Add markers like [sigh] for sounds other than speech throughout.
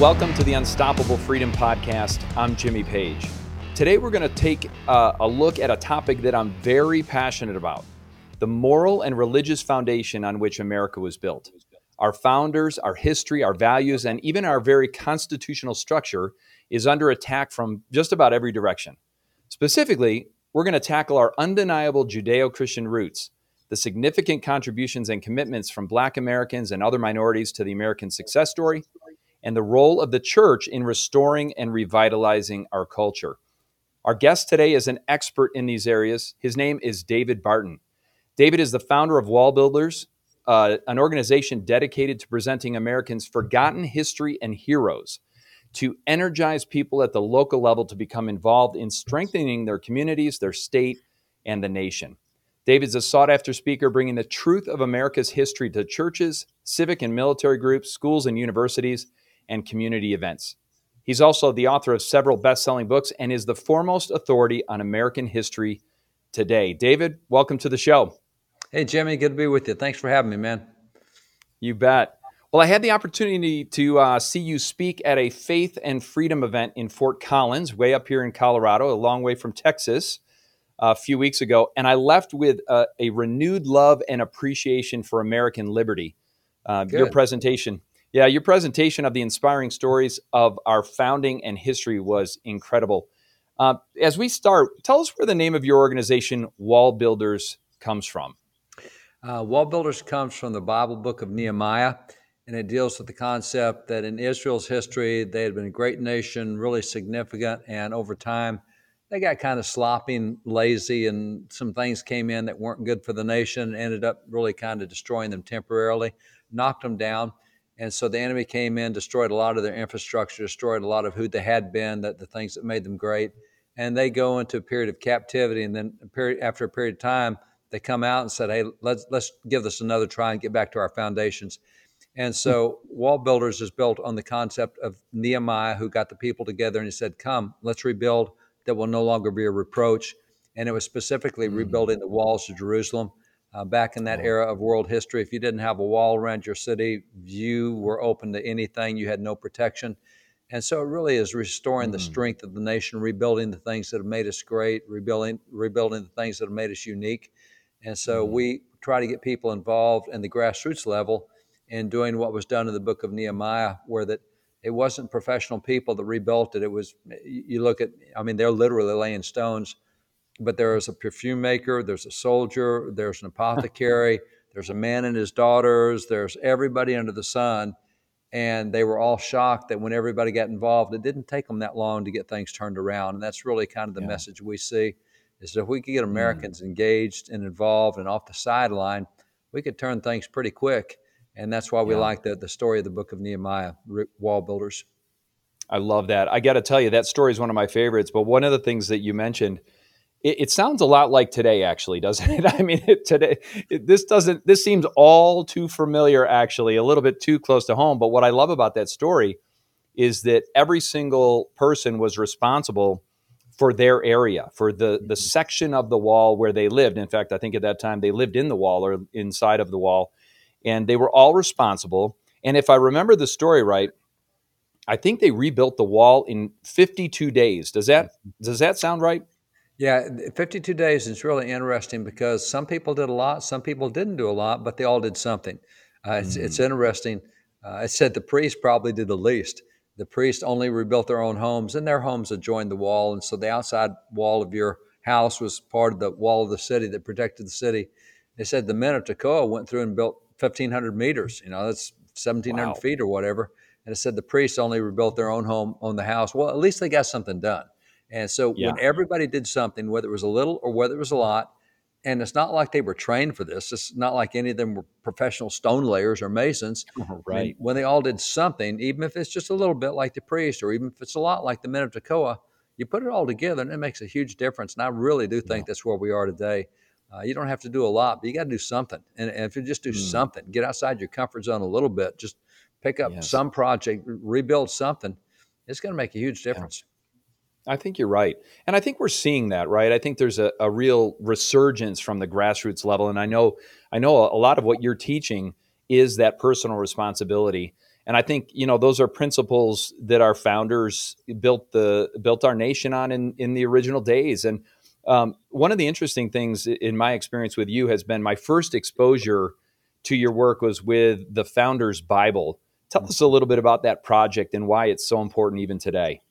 Welcome to the Unstoppable Freedom Podcast. I'm Jimmy Page. Today, we're going to take uh, a look at a topic that I'm very passionate about the moral and religious foundation on which America was built. Our founders, our history, our values, and even our very constitutional structure is under attack from just about every direction. Specifically, we're going to tackle our undeniable Judeo Christian roots, the significant contributions and commitments from Black Americans and other minorities to the American success story, and the role of the church in restoring and revitalizing our culture. Our guest today is an expert in these areas. His name is David Barton. David is the founder of WallBuilders, uh, an organization dedicated to presenting Americans' forgotten history and heroes to energize people at the local level to become involved in strengthening their communities, their state, and the nation. David's a sought after speaker bringing the truth of America's history to churches, civic and military groups, schools and universities, and community events. He's also the author of several best selling books and is the foremost authority on American history today. David, welcome to the show. Hey, Jimmy, good to be with you. Thanks for having me, man. You bet. Well, I had the opportunity to uh, see you speak at a faith and freedom event in Fort Collins, way up here in Colorado, a long way from Texas, a few weeks ago. And I left with a, a renewed love and appreciation for American liberty. Uh, your presentation yeah, your presentation of the inspiring stories of our founding and history was incredible. Uh, as we start, tell us where the name of your organization, WallBuilders, comes from. Uh, WallBuilders comes from the Bible book of Nehemiah, and it deals with the concept that in Israel's history, they had been a great nation, really significant, and over time, they got kind of sloppy and lazy, and some things came in that weren't good for the nation, ended up really kind of destroying them temporarily, knocked them down. And so the enemy came in, destroyed a lot of their infrastructure, destroyed a lot of who they had been, that the things that made them great. And they go into a period of captivity, and then a period, after a period of time, they come out and said, "Hey, let's let's give this another try and get back to our foundations." And so, WallBuilders is built on the concept of Nehemiah, who got the people together and he said, "Come, let's rebuild. That will no longer be a reproach." And it was specifically mm-hmm. rebuilding the walls of Jerusalem. Uh, back in that era of world history, if you didn't have a wall around your city, you were open to anything. You had no protection. And so it really is restoring mm-hmm. the strength of the nation, rebuilding the things that have made us great, rebuilding rebuilding the things that have made us unique. And so mm-hmm. we try to get people involved in the grassroots level in doing what was done in the book of Nehemiah, where that it wasn't professional people that rebuilt it. It was you look at, I mean, they're literally laying stones but there is a perfume maker, there's a soldier, there's an apothecary, [laughs] there's a man and his daughters, there's everybody under the sun. And they were all shocked that when everybody got involved, it didn't take them that long to get things turned around. And that's really kind of the yeah. message we see is that if we could get mm. Americans mm. engaged and involved and off the sideline, we could turn things pretty quick. And that's why we yeah. like the, the story of the book of Nehemiah, wall builders. I love that. I got to tell you, that story is one of my favorites. But one of the things that you mentioned – it, it, sounds a lot like today, actually, doesn't it? [laughs] I mean, it, today it, this doesn't. This seems all too familiar, actually, a little bit too close to home. But what I love about that story is that every single person was responsible for their area, for the the mm-hmm. section of the wall where they lived. In fact, I think at that time they lived in the wall or inside of the wall, and they were all responsible. And if I remember the story right, I think they rebuilt the wall in 52 days. Does that mm-hmm. does that sound right? Yeah, 52 days is really interesting because some people did a lot, some people didn't do a lot, but they all did something. Uh, it's, mm. it's interesting. Uh, I said the priests probably did the least. The priests only rebuilt their own homes, and their homes adjoined the wall. And so the outside wall of your house was part of the wall of the city that protected the city. They said the men of Tekoa went through and built 1,500 meters. You know, that's 1,700 wow. feet or whatever. And it said the priests only rebuilt their own home on the house. Well, at least they got something done. And so yeah. when everybody did something, whether it was a little or whether it was a lot, and it's not like they were trained for this. It's not like any of them were professional stone layers or masons. [laughs] right. I mean, when they all did something, even if it's just a little bit like the priest, or even if it's a lot like the men of Tekoa, you put it all together and it makes a huge difference. And I really do think yeah. that's where we are today. Uh, you don't have to do a lot, but you got to do something. And, and, if you just do mm. something, get outside your comfort zone a little bit, just pick up yes. some project, rebuild something, it's going to make a huge difference. Yeah. I think you're right. And I think we're seeing that, right? I think there's a, a real resurgence from the grassroots level. And I know I know a lot of what you're teaching is that personal responsibility. and I think you know those are principles that our founders built the built our nation on in in the original days. And um, one of the interesting things in my experience with you has been my first exposure to your work was with the Founders Bible. Tell us a little bit about that project and why it's so important even today.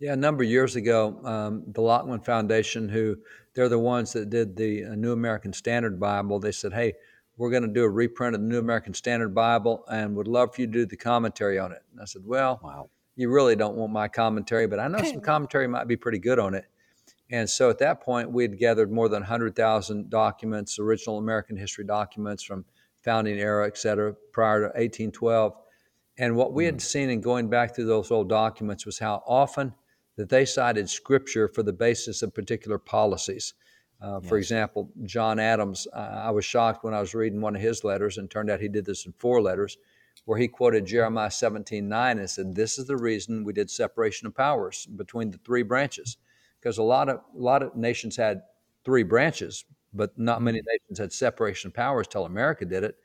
Yeah, a number of years ago, um, the Lockman Foundation, who they're the ones that did the uh, New American Standard Bible, they said, "Hey, we're going to do a reprint of the New American Standard Bible and would love for you to do the commentary on it. And I said, Well, wow. you really don't want my commentary, but I know some [laughs] commentary might be pretty good on it. And so at that point, we had gathered more than 100,000 documents, original American history documents from founding era, et cetera, prior to 1812. And what we had mm. seen in going back through those old documents was how often that they cited scripture for the basis of particular policies. Uh, yes. For example, John Adams, uh, I was shocked when I was reading one of his letters, and turned out he did this in four letters, where he quoted Jeremiah 17 9 and said, This is the reason we did separation of powers between the three branches. Because a lot of, a lot of nations had three branches, but not many mm-hmm. nations had separation of powers till America did it.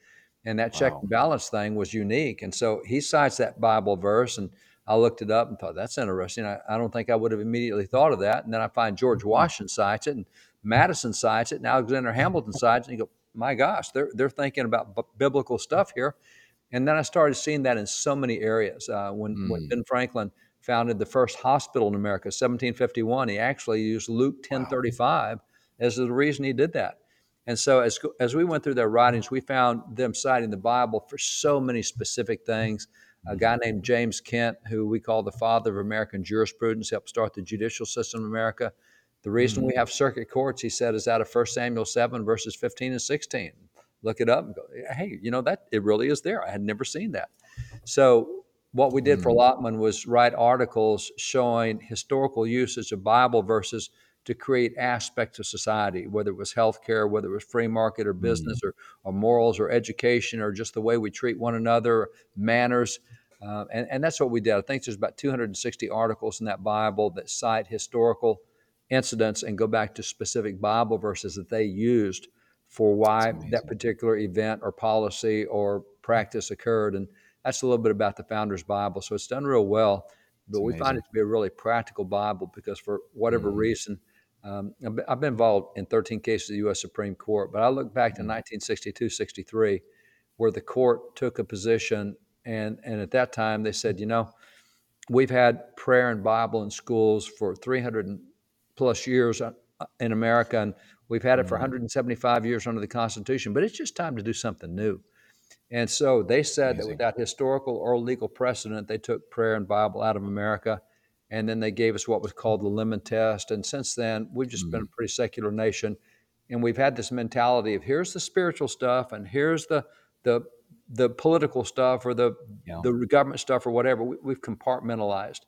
And that check wow. and balance thing was unique. And so he cites that Bible verse, and I looked it up and thought, that's interesting. I, I don't think I would have immediately thought of that. And then I find George mm-hmm. Washington cites it, and Madison cites it and Alexander Hamilton cites it. And you go, my gosh, they're, they're thinking about b- biblical stuff here. And then I started seeing that in so many areas. Uh, when, mm. when Ben Franklin founded the first hospital in America, 1751, he actually used Luke 1035 wow. as the reason he did that. And so as, as we went through their writings, we found them citing the Bible for so many specific things. A guy named James Kent, who we call the father of American jurisprudence, helped start the judicial system in America. The reason mm-hmm. we have circuit courts, he said, is out of 1 Samuel 7, verses 15 and 16. Look it up and go, hey, you know, that it really is there. I had never seen that. So, what we did mm-hmm. for Lockman was write articles showing historical usage of Bible verses to create aspects of society, whether it was healthcare, whether it was free market or business mm-hmm. or, or morals or education or just the way we treat one another, manners. Uh, and, and that's what we did. I think there's about 260 articles in that Bible that cite historical incidents and go back to specific Bible verses that they used for why that particular event or policy or practice occurred. And that's a little bit about the Founders Bible. So it's done real well, but we find it to be a really practical Bible because for whatever mm. reason, um, I've been involved in 13 cases of the U.S. Supreme Court, but I look back to 1962, mm. 63, where the court took a position, and, and at that time they said, you know, we've had prayer and Bible in schools for 300 plus years uh, in America, and we've had it for 175 mm-hmm. years under the Constitution. But it's just time to do something new. And so they said Amazing. that without historical or legal precedent, they took prayer and Bible out of America. And then they gave us what was called the Lemon Test. And since then, we've just mm-hmm. been a pretty secular nation. And we've had this mentality of here's the spiritual stuff and here's the the the political stuff or the yeah. the government stuff or whatever. We, have compartmentalized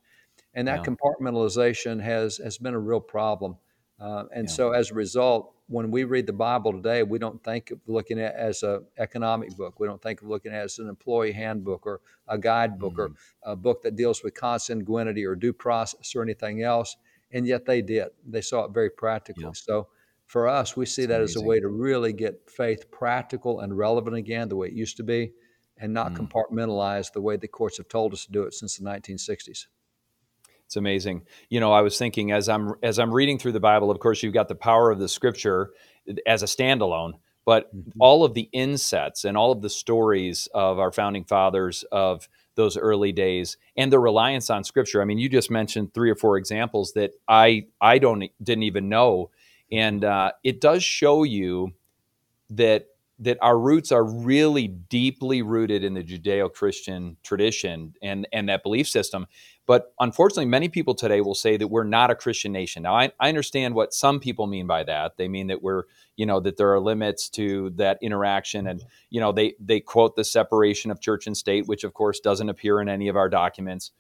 and that yeah. compartmentalization has has been a real problem. Uh, and yeah. so, as a result, when we read the Bible today, we don't think of looking at it as an economic book. We don't think of looking at it as an employee handbook or a guidebook mm-hmm. or a book that deals with consanguinity or due process or anything else. And yet, they did. They saw it very practically. Yeah. So, for us, we see That's that amazing. as a way to really get faith practical and relevant again, the way it used to be, and not mm. compartmentalize the way the courts have told us to do it since the 1960s. It's amazing. You know, I was thinking as I'm as I'm reading through the Bible, of course, you've got the power of the scripture as a standalone, but mm-hmm. all of the insets and all of the stories of our founding fathers of those early days and the reliance on scripture. I mean, you just mentioned three or four examples that I I don't didn't even know, and uh, it does show you that that our roots are really deeply rooted in the Judeo-Christian tradition and and that belief system. But unfortunately, many people today will say that we're not a Christian nation. Now, I, I understand what some people mean by that. They mean that we're, you know, that there are limits to that interaction, and you know, they they quote the separation of church and state, which of course doesn't appear in any of our documents.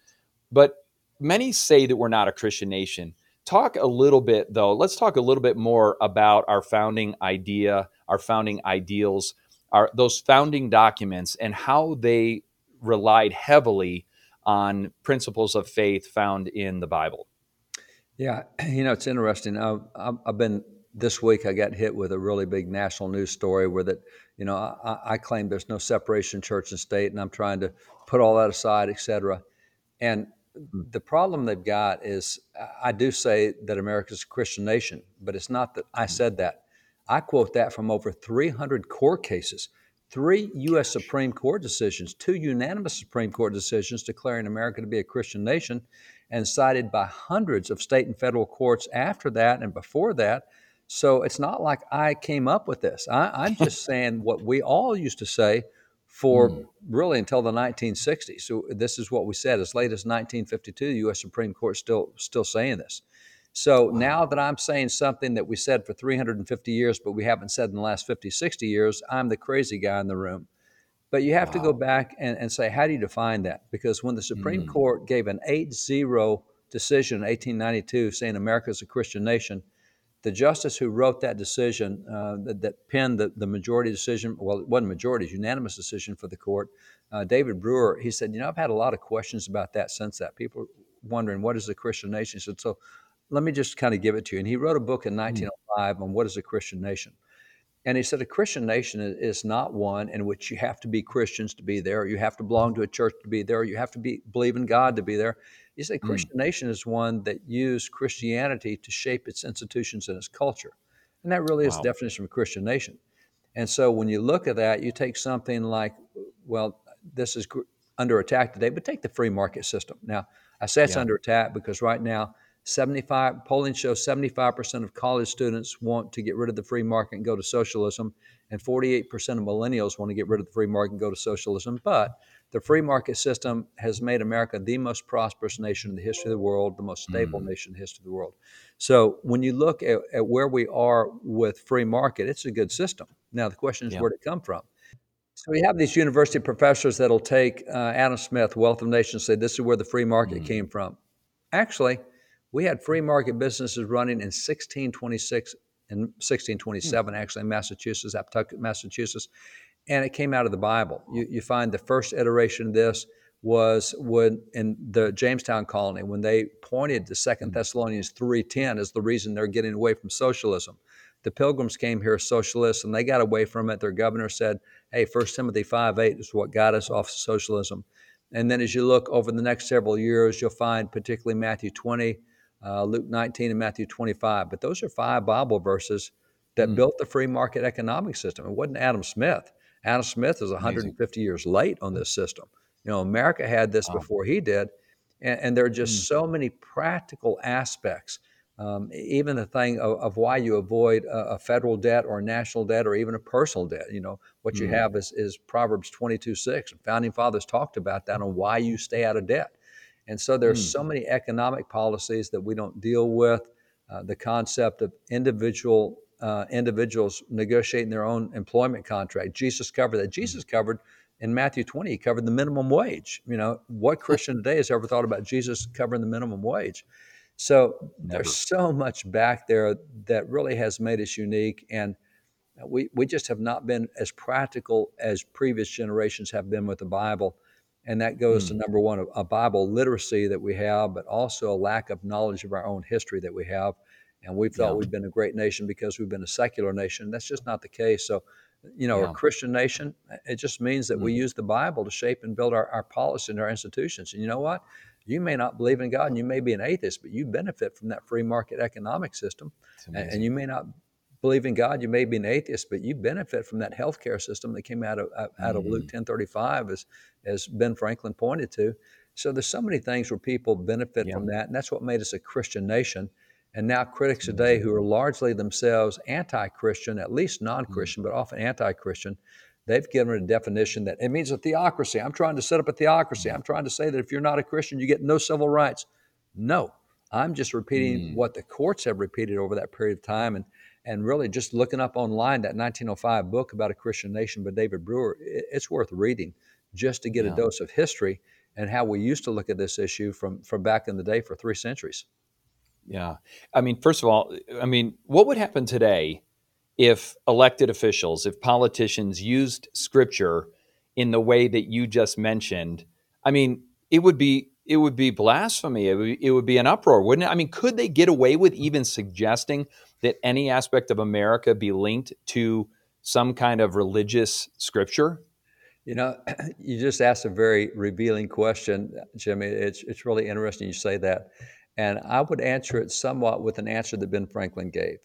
But many say that we're not a Christian nation. Talk a little bit, though. Let's talk a little bit more about our founding idea, our founding ideals, our those founding documents, and how they relied heavily on principles of faith found in the Bible. Yeah, you know, it's interesting. I've, I've been this week I got hit with a really big national news story where that, you know, I, I claim there's no separation church and state, and I'm trying to put all that aside, et cetera. And hmm. the problem they've got is I do say that America's a Christian nation, but it's not that I hmm. said that. I quote that from over 300 court cases, three U.S. Supreme Court decisions, two unanimous Supreme Court decisions declaring America to be a Christian nation, and cited by hundreds of state and federal courts after that and before that. So it's not like I came up with this. I, am [laughs] just saying what we all used to say for mm. really until the 1960s. So this is what we said as late as 1952. The U.S. Supreme Court still still saying this. So wow. now that I'm saying something that we said for 350 years, but we haven't said in the last 50, 60 years, I'm the crazy guy in the room. But you have wow. to go back and, and, say, how do you define that? Because when the Supreme mm. Court gave an 8 0 decision in 1892 saying America is a Christian nation, the justice who wrote that decision, uh, that, that, penned the, the majority decision, well, it wasn't majority, it was unanimous decision for the court, uh, David Brewer, he said, You know, I've had a lot of questions about that since that. People wondering, what is a Christian nation? He said, So let me just kind of give it to you. And he wrote a book in 1905 mm. on what is a Christian nation. And he said a Christian nation is not one in which you have to be Christians to be there, or you have to belong to a church to be there, or you have to be believe in God to be there. He said mm. Christian nation is one that used Christianity to shape its institutions and its culture. And that really wow. is the definition of a Christian nation. And so when you look at that, you take something like, well, this is under attack today, but take the free market system. Now, I say it's yeah. under attack because right now 75 polling shows 75% of college students want to get rid of the free market and go to socialism and 48% of millennials want to get rid of the free market and go to socialism but the free market system has made america the most prosperous nation in the history of the world the most stable mm. nation in the history of the world so when you look at, at, where we are with free market it's a good system now the question is yeah. where did it come from so we have these university professors that'll take uh, adam smith wealth of nations say this is where the free market mm. came from actually we had free market businesses running in 1626 and 1627, hmm. actually, in Massachusetts, Aptucxet, Massachusetts, and it came out of the Bible. You, you find the first iteration of this was when in the Jamestown colony when they pointed to Second hmm. Thessalonians 3:10 as the reason they're getting away from socialism. The Pilgrims came here socialists and they got away from it. Their governor said, "Hey, First Timothy 5:8 is what got us off socialism." And then as you look over the next several years, you'll find particularly Matthew 20 uh, Luke 19 and Matthew 25. But those are five Bible verses that mm. built the free market economic system. It wasn't Adam Smith. Adam Smith is 150 Amazing. years late on this system. You know, America had this wow. before he did. And, and there are just mm. so many practical aspects. Um, even the thing of, of why you avoid a, a, federal debt or a national debt or even a personal debt. You know, what you mm. have is, is Proverbs 22 6. Founding fathers talked about that on why you stay out of debt. And so there's mm. so many economic policies that we don't deal with. Uh, the concept of individual uh, individuals negotiating their own employment contract. Jesus covered that. Jesus hmm. covered in Matthew 20, he covered the minimum wage. You know, what Christian today has ever thought about Jesus covering the minimum wage? So Never. there's so much back there that really has made us unique. And we, we just have not been as practical as previous generations have been with the Bible. And that goes mm. to hmm. number one, a Bible literacy that we have, but also a lack of knowledge of our own history that we have. And we thought yeah. we've been a great nation because we've been a secular nation. That's just not the case. So, you know, yeah. a Christian nation, it just means that mm. we hmm. use the Bible to shape and build our, our policy and our institutions. And you know what? You may not believe in God and you may be an atheist, but you benefit from that free market economic system. And you may not believe in God, you may be an atheist, but you benefit from that healthcare system that came out of out mm-hmm. of Luke 10:35, mm-hmm. as as Ben Franklin pointed to. So there's so many things where people benefit yeah. from that, and that's what made us a Christian nation. And now critics today, who are largely themselves anti-Christian, at least non-Christian, mm-hmm. but often anti-Christian, they've given a definition that it means a theocracy. I'm trying to set up a theocracy. I'm trying to say that if you're not a Christian, you get no civil rights. No, I'm just repeating mm. what the courts have repeated over that period of time. And and really just looking up online that 1905 book about a Christian nation by David Brewer, it's worth reading just to get yeah. a dose of history and how we used to look at this issue from from back in the day for three centuries. Yeah, I mean, first of all, I mean, what would happen today if elected officials, if politicians used Scripture in the way that you just mentioned? I mean, it would be it would be blasphemy. It would, it would be an uproar, wouldn't it? I mean, could they get away with even suggesting that any aspect of America be linked to some kind of religious scripture? You know, [clears throat] you just asked a very revealing question, Jimmy. It's, it's really interesting you say that. And I would answer it somewhat with an answer that Ben Franklin gave.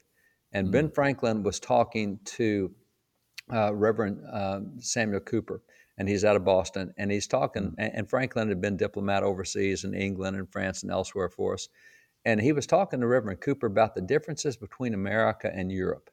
And mm-hmm. Ben mm. Franklin was talking to uh, Reverend uh, Samuel Cooper and he's out of Boston, and he's talking. Mm. And Franklin had been diplomat overseas in England and France and elsewhere for us, and he was talking to Reverend Cooper about the differences between America and Europe.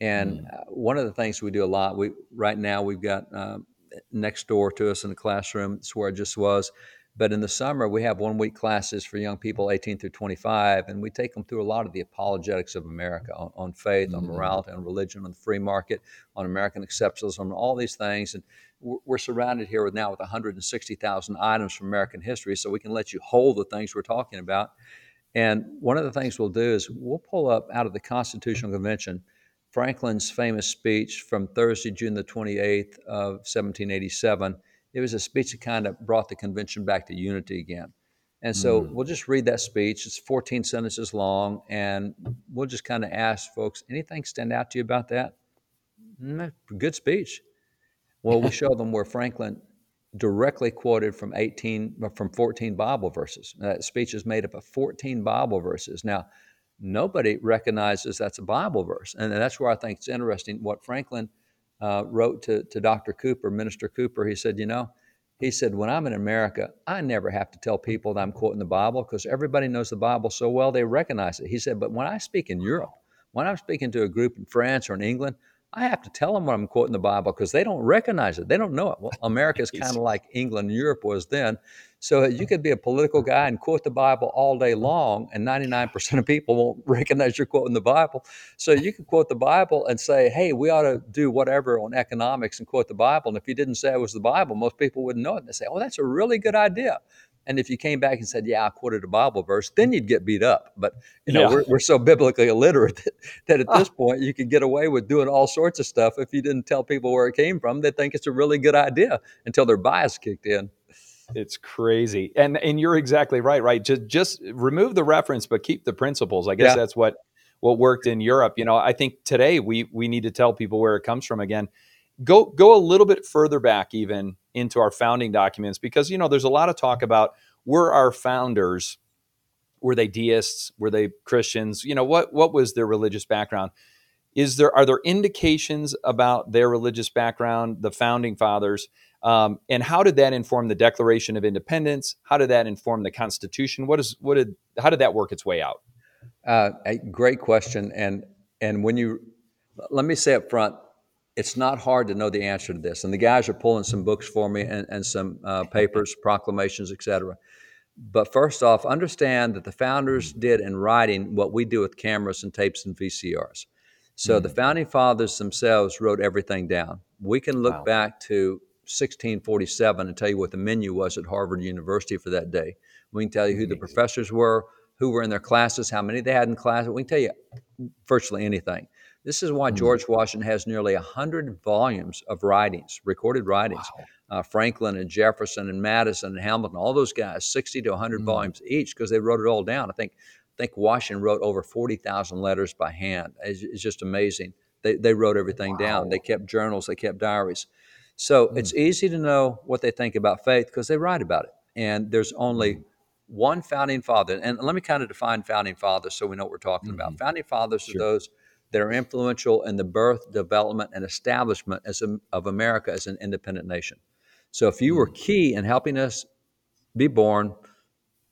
And mm. Uh, one of the things we do a lot, we right now we've got um, next door to us in the classroom, it's where I just was. But in the summer, we have one week classes for young people 18 through 25, and we take them through a lot of the apologetics of America on, on faith, mm-hmm. on morality, on religion, on the free market, on American exceptionalism, on all these things. And we're surrounded here with now with 160,000 items from American history, so we can let you hold the things we're talking about. And one of the things we'll do is we'll pull up out of the Constitutional Convention Franklin's famous speech from Thursday, June the 28th of 1787. It was a speech that kind of brought the convention back to unity again. And so mm. we'll just read that speech. It's 14 sentences long, and we'll just kind of ask folks, anything stand out to you about that? Mm, good speech. Well, we show them where Franklin directly quoted from 18 from 14 Bible verses. That speech is made up of 14 Bible verses. Now, nobody recognizes that's a Bible verse, and that's where I think it's interesting what Franklin uh, wrote to to Dr. Cooper, Minister Cooper. He said, you know. He said, When I'm in America, I never have to tell people that I'm quoting the Bible because everybody knows the Bible so well they recognize it. He said, But when I speak in Europe, when I'm speaking to a group in France or in England, I have to tell them when I'm quoting the Bible because they don't recognize it. They don't know it. Well, America is kind of like England and Europe was then. So you could be a political guy and quote the Bible all day long, and 99% of people won't [laughs] recognize you're quoting the Bible. So you could quote the Bible and say, hey, we ought to do whatever on economics and quote the Bible. And if you didn't say it was the Bible, most people wouldn't know it. They say, oh, that's a really good idea. And if you came back and said, "Yeah, I quoted a Bible verse," then mm. you'd get beat up. But you know, yeah. we're, we're so biblically illiterate that, that at this ah. point you could get away with doing all sorts of stuff if you didn't tell people where it came from. They think it's a really good idea until their bias kicked in. It's crazy, and and you're exactly right. Right, just just remove the reference, but keep the principles. I guess yeah. that's what what worked in Europe. You know, I think today we we need to tell people where it comes from again. Go go a little bit further back, even into our founding documents because you know there's a lot of talk about were our founders were they deists? Were they christians? You know what what was their religious background? Is there are there indications about their religious background the founding fathers? Um, and how did that inform the declaration of independence? How did that inform the constitution? What is what did how did that work its way out? Uh, a great question. And and when you let me say up front it's not hard to know the answer to this. And the guys are pulling some books for me and, and some uh, papers, proclamations, etc. But first off, understand that the founders did in writing what we do with cameras and tapes and VCRs. So mm-hmm. the founding fathers themselves wrote everything down. We can look wow. back to 1647 and tell you what the menu was at Harvard University for that day. We can tell you who the professors were, who were in their classes, how many they had in class. We can tell you virtually anything. This is why mm-hmm. George Washington has nearly 100 volumes of writings, recorded writings. Wow. Uh, Franklin and Jefferson and Madison and Hamilton, all those guys, 60 to 100 mm-hmm. volumes each because they wrote it all down. I think I think Washington wrote over 40,000 letters by hand. It's, it's, just amazing. They, they wrote everything wow. down. They kept journals, they kept diaries. So mm-hmm. it's easy to know what they think about faith because they write about it. And there's only mm. one founding father. And let me kind of define founding fathers so we know what we're talking about. Mm-hmm. Founding fathers sure. are those – that are influential in the birth, development, and establishment as a, of America as an independent nation. So if you were hmm. key in helping us be born,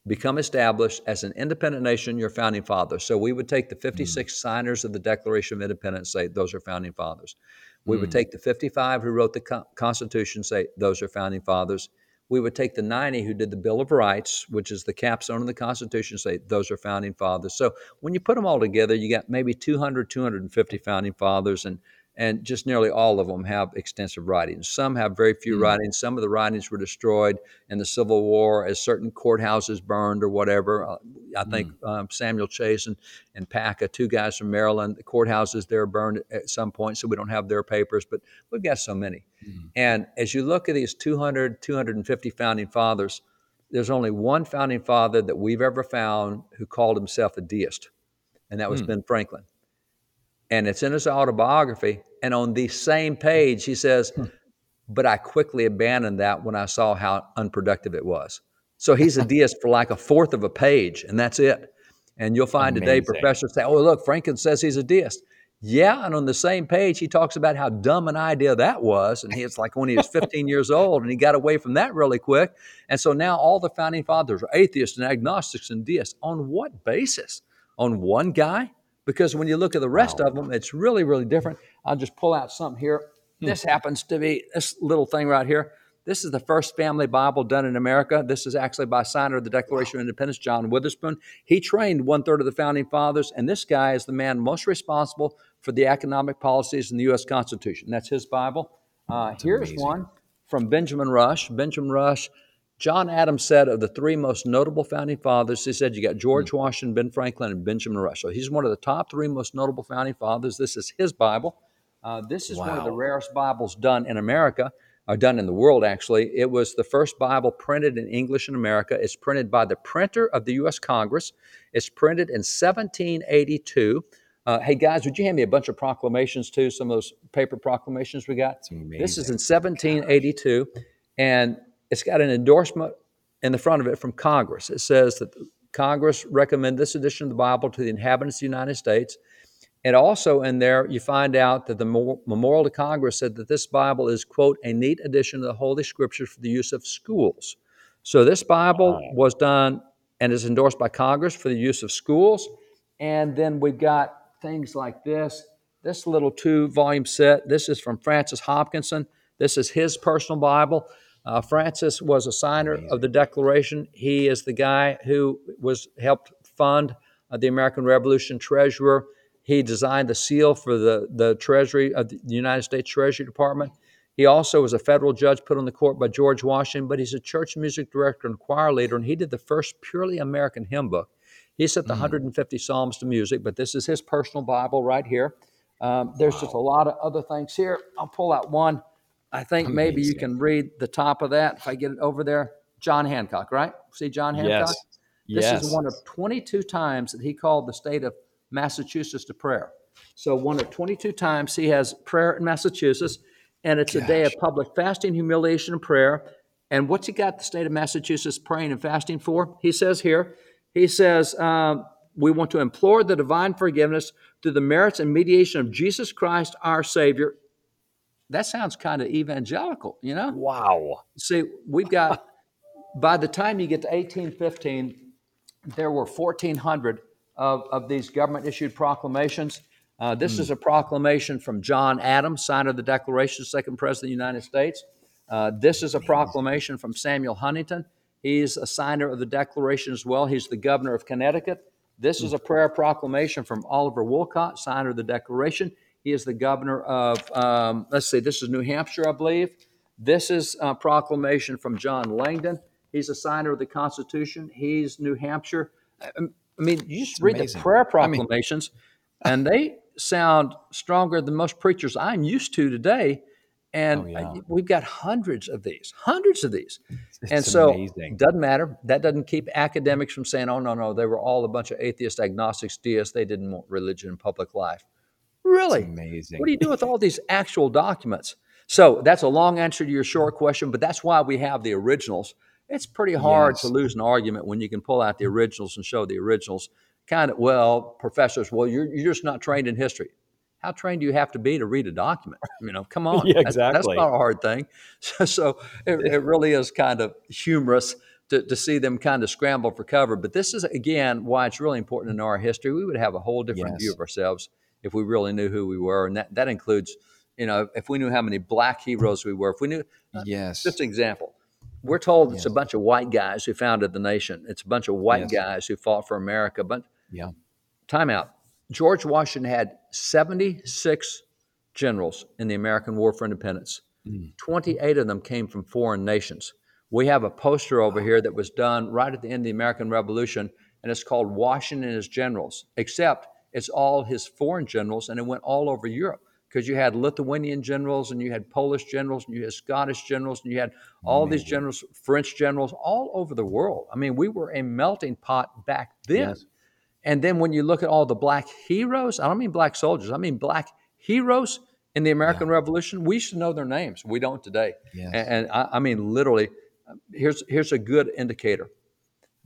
become established as an independent nation, your founding fathers. So we would take the 56 mm. signers of the Declaration of Independence, say those are founding fathers. We mm. would hmm. take the 55 who wrote the Constitution, say those are founding fathers we would take the 90 who did the Bill of Rights, which is the capstone of the Constitution, say those are founding fathers. So when you put them all together, you got maybe 200, 250 founding fathers, and and just nearly all of them have extensive writings. Some have very few mm-hmm. writings. Some of the writings were destroyed in the Civil War as certain courthouses burned or whatever. Uh, I think mm-hmm. um, Samuel Chase and, and Paca, two guys from Maryland, the courthouses there burned at some point, so we don't have their papers, but we've got so many. Mm-hmm. And as you look at these 200, 250 founding fathers, there's only one founding father that we've ever found who called himself a deist, and that was hmm. Ben Franklin. And it's in his autobiography. And on the same page, he says, hmm. But I quickly abandoned that when I saw how unproductive it was. So he's a [laughs] deist for like a fourth of a page, and that's it. And you'll find Amazing. today professors say, oh, look, Franklin says he's a deist. Yeah, and on the same page, he talks about how dumb an idea that was. And it's like when he was 15 years old and he got away from that really quick. And so now all the founding fathers are atheists and agnostics and deists. On what basis? On one guy? Because when you look at the rest wow. of them, it's really, really different. I'll just pull out something here. Hmm. This happens to be this little thing right here. This is the first family Bible done in America. This is actually by signer of the Declaration wow. of Independence, John Witherspoon. He trained one third of the founding fathers, and this guy is the man most responsible for the economic policies in the U.S. Constitution. That's his Bible. Uh, here's amazing. one from Benjamin Rush. Benjamin Rush. John Adams said of the three most notable founding fathers, he said you got George mm-hmm. Washington, Ben Franklin, and Benjamin Rush. So he's one of the top three most notable founding fathers. This is his Bible. Uh, this is wow. one of the rarest Bibles done in America or done in the world, actually. It was the first Bible printed in English in America. It's printed by the printer of the U.S. Congress. It's printed in 1782. Uh, hey, guys, would you hand me a bunch of proclamations too? Some of those paper proclamations we got? This is in 1782. And it's got an endorsement in the front of it from Congress. It says that Congress recommend this edition of the Bible to the inhabitants of the United States. And also in there, you find out that the Memorial to Congress said that this Bible is, quote, a neat addition to the Holy Scriptures for the use of schools. So this Bible was done and is endorsed by Congress for the use of schools. And then we've got things like this this little two volume set. This is from Francis Hopkinson. This is his personal Bible. Uh, Francis was a signer of the Declaration. He is the guy who was helped fund uh, the American Revolution treasurer. He designed the seal for the, the Treasury of the United States Treasury Department. He also was a federal judge put on the court by George Washington, but he's a church music director and choir leader, and he did the first purely American hymn book. He set the mm. 150 Psalms to music, but this is his personal Bible right here. Um, there's wow. just a lot of other things here. I'll pull out one. I think Amazing. maybe you can read the top of that if I get it over there. John Hancock, right? See John Hancock? Yes. This yes. is one of 22 times that he called the state of Massachusetts to prayer. So one of 22 times he has prayer in Massachusetts, and it's Gosh. a day of public fasting, humiliation, and prayer. And what's he got the state of Massachusetts praying and fasting for? He says here, he says, um, we want to implore the divine forgiveness through the merits and mediation of Jesus Christ, our Savior. That sounds kind of evangelical, you know? Wow. See, we've got, by the time you get to 1815, there were 1,400 of, of these government issued proclamations. Uh, this mm. is a proclamation from John Adams, signer of the Declaration, second president of the United States. Uh, this is a proclamation from Samuel Huntington. He's a signer of the Declaration as well. He's the governor of Connecticut. This is a prayer proclamation from Oliver Wolcott, signer of the Declaration. He is the governor of, um, let's see, this is New Hampshire, I believe. This is a proclamation from John Langdon. He's a signer of the Constitution. He's New Hampshire. Um, I mean, you just it's read amazing. the prayer proclamations, I mean, and they sound stronger than most preachers I'm used to today. And oh, yeah. we've got hundreds of these, hundreds of these. It's and so it doesn't matter. That doesn't keep academics from saying, oh, no, no, they were all a bunch of atheists, agnostics, deists. They didn't want religion in public life. Really? It's amazing. What do you do with all these actual documents? So that's a long answer to your short question, but that's why we have the originals it's pretty hard yes. to lose an argument when you can pull out the originals and show the originals. Kind of, well, professors, well, you're, you're just not trained in history. How trained do you have to be to read a document? You oh, know, come [laughs] on. yeah, exactly. That's, that's, not a hard thing. [laughs] So, so it, it really is kind of humorous to, to see them kind of scramble for cover. But this is, again, why it's really important to know our history. We would have a whole different yes. view of ourselves if we really knew who we were. And that, that includes, you know, if we knew how many black heroes we were, if we knew, uh, yes. just an example we're told it's a bunch of white guys who founded the nation. It's a bunch of white yes. guys who fought for America. But yeah, time out. George Washington had 76 generals in the American War for Independence. Mm. 28 of them came from foreign nations. We have a poster over here that was done right at the end of the American Revolution, and it's called Washington and His Generals, except it's all his foreign generals, and it went all over Europe. because you had Lithuanian generals and you had Polish generals and you had Scottish generals and you had all these generals, French generals, all over the world. I mean, we were a melting pot back then. Yes. And then when you look at all the black heroes, I don't mean black soldiers, I mean black heroes in the American yeah. Revolution. We should know their names. We don't today. Yes. And, and I, I, mean, literally, here's here's a good indicator.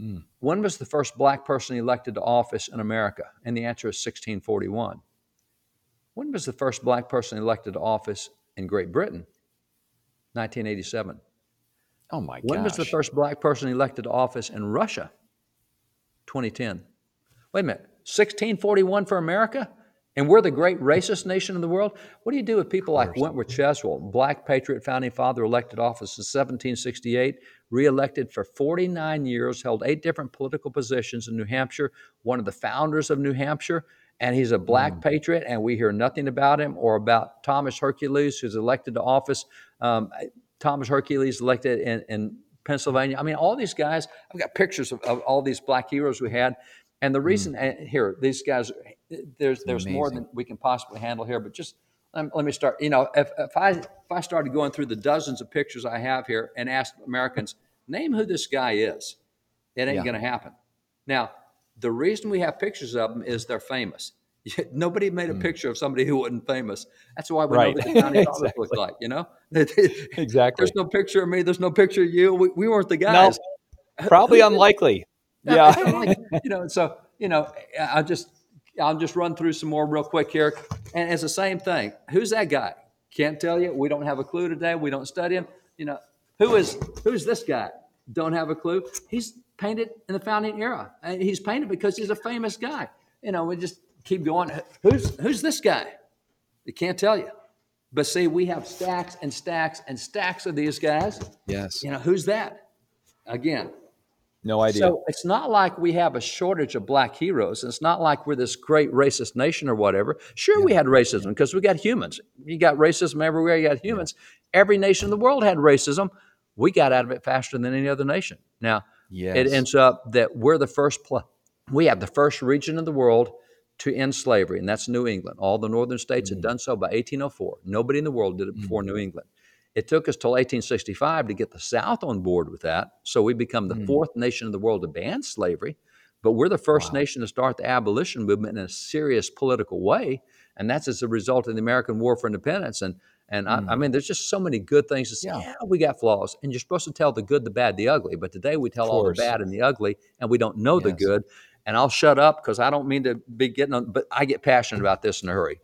Mm. When was the first black person elected to office in America? And the answer is 1641. When was the first black person elected to office in Great Britain? 1987. Oh my god. When was the first black person elected to office in Russia? 2010. Wait a minute. 1641 for America? And we're the great racist nation in the world? What do you do with people like Wentworth Cheswell, black patriot founding father, elected office in 1768, reelected for 49 years, held eight different political positions in New Hampshire, one of the founders of New Hampshire, and he's a black mm. patriot, and we hear nothing about him or about Thomas Hercules, who's elected to office. Um, Thomas Hercules elected in, in, Pennsylvania. I mean, all these guys, I've got pictures of, of all these black heroes we had. And the reason mm. here, these guys, there's there's more than we can possibly handle here. But just um, let me start. You know, if, if I if I started going through the dozens of pictures I have here and asked Americans, name who this guy is, it ain't yeah. going to happen. Now, the reason we have pictures of them is they're famous. [laughs] Nobody made a mm. picture of somebody who wasn't famous. That's why we right. know what the county [laughs] exactly. look like. You know, [laughs] exactly. There's no picture of me. There's no picture of you. We, we weren't the guys. No, probably unlikely. Yeah. you know, so you know, I just I'll just run through some more real quick here. And it's the same thing. Who's that guy? Can't tell you. We don't have a clue today. We don't study him. You know, who is who's this guy? Don't have a clue. He's painted in the founding era. And he's painted because he's a famous guy. You know, we just keep going. Who's who's this guy? They can't tell you. But see, we have stacks and stacks and stacks of these guys. Yes. You know, who's that? Again. No idea. So it's not like we have a shortage of black heroes. It's not like we're this great racist nation or whatever. Sure, yeah. we had racism because we got humans. You got racism everywhere, you got humans. Yeah. Every nation in the world had racism. We got out of it faster than any other nation. Now, yes. it ends up that we're the first, pl- we have the first region in the world to end slavery, and that's New England. All the northern states mm-hmm. had done so by 1804. Nobody in the world did it before mm-hmm. New England. It took us till 1865 to get the South on board with that. So we become the mm-hmm. fourth nation in the world to ban slavery, but we're the first wow. nation to start the abolition movement in a serious political way, and that's as a result of the American War for Independence. And and I, I, mm. mean, there's just so many good things to say. Yeah. yeah. we got flaws, and you're supposed to tell the good, the bad, the ugly. But today we tell all the bad and the ugly, and we don't know yes. the good and I'll shut up because I don't mean to be getting on, but I get passionate about this in a hurry.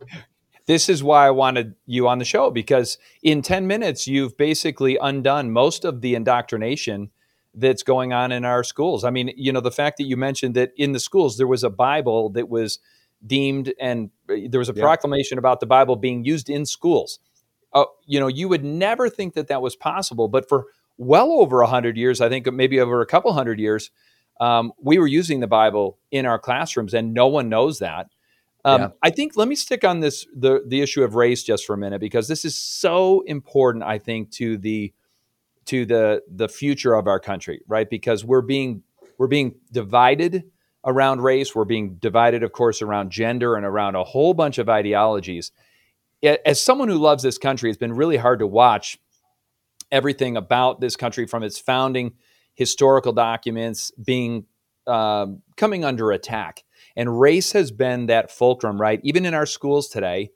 This is why I wanted you on the show because in 10 minutes, you've basically undone most of the indoctrination that's going on in our schools. I mean, you know, the fact that you mentioned that in the schools there was a Bible that was deemed and uh, there was a yeah. proclamation about the Bible being used in schools. Uh, you know, you would never think that that was possible, but for well over a hundred years, I think maybe over a couple hundred years, um, we were using the Bible in our classrooms, and no one knows that. Um, yeah. I think let me stick on this the the issue of race just for a minute because this is so important. I think to the to the the future of our country, right? Because we're being we're being divided around race. We're being divided, of course, around gender and around a whole bunch of ideologies. As someone who loves this country, it's been really hard to watch everything about this country from its founding historical documents being um, coming under attack. And race has been that fulcrum, right? Even in our schools today,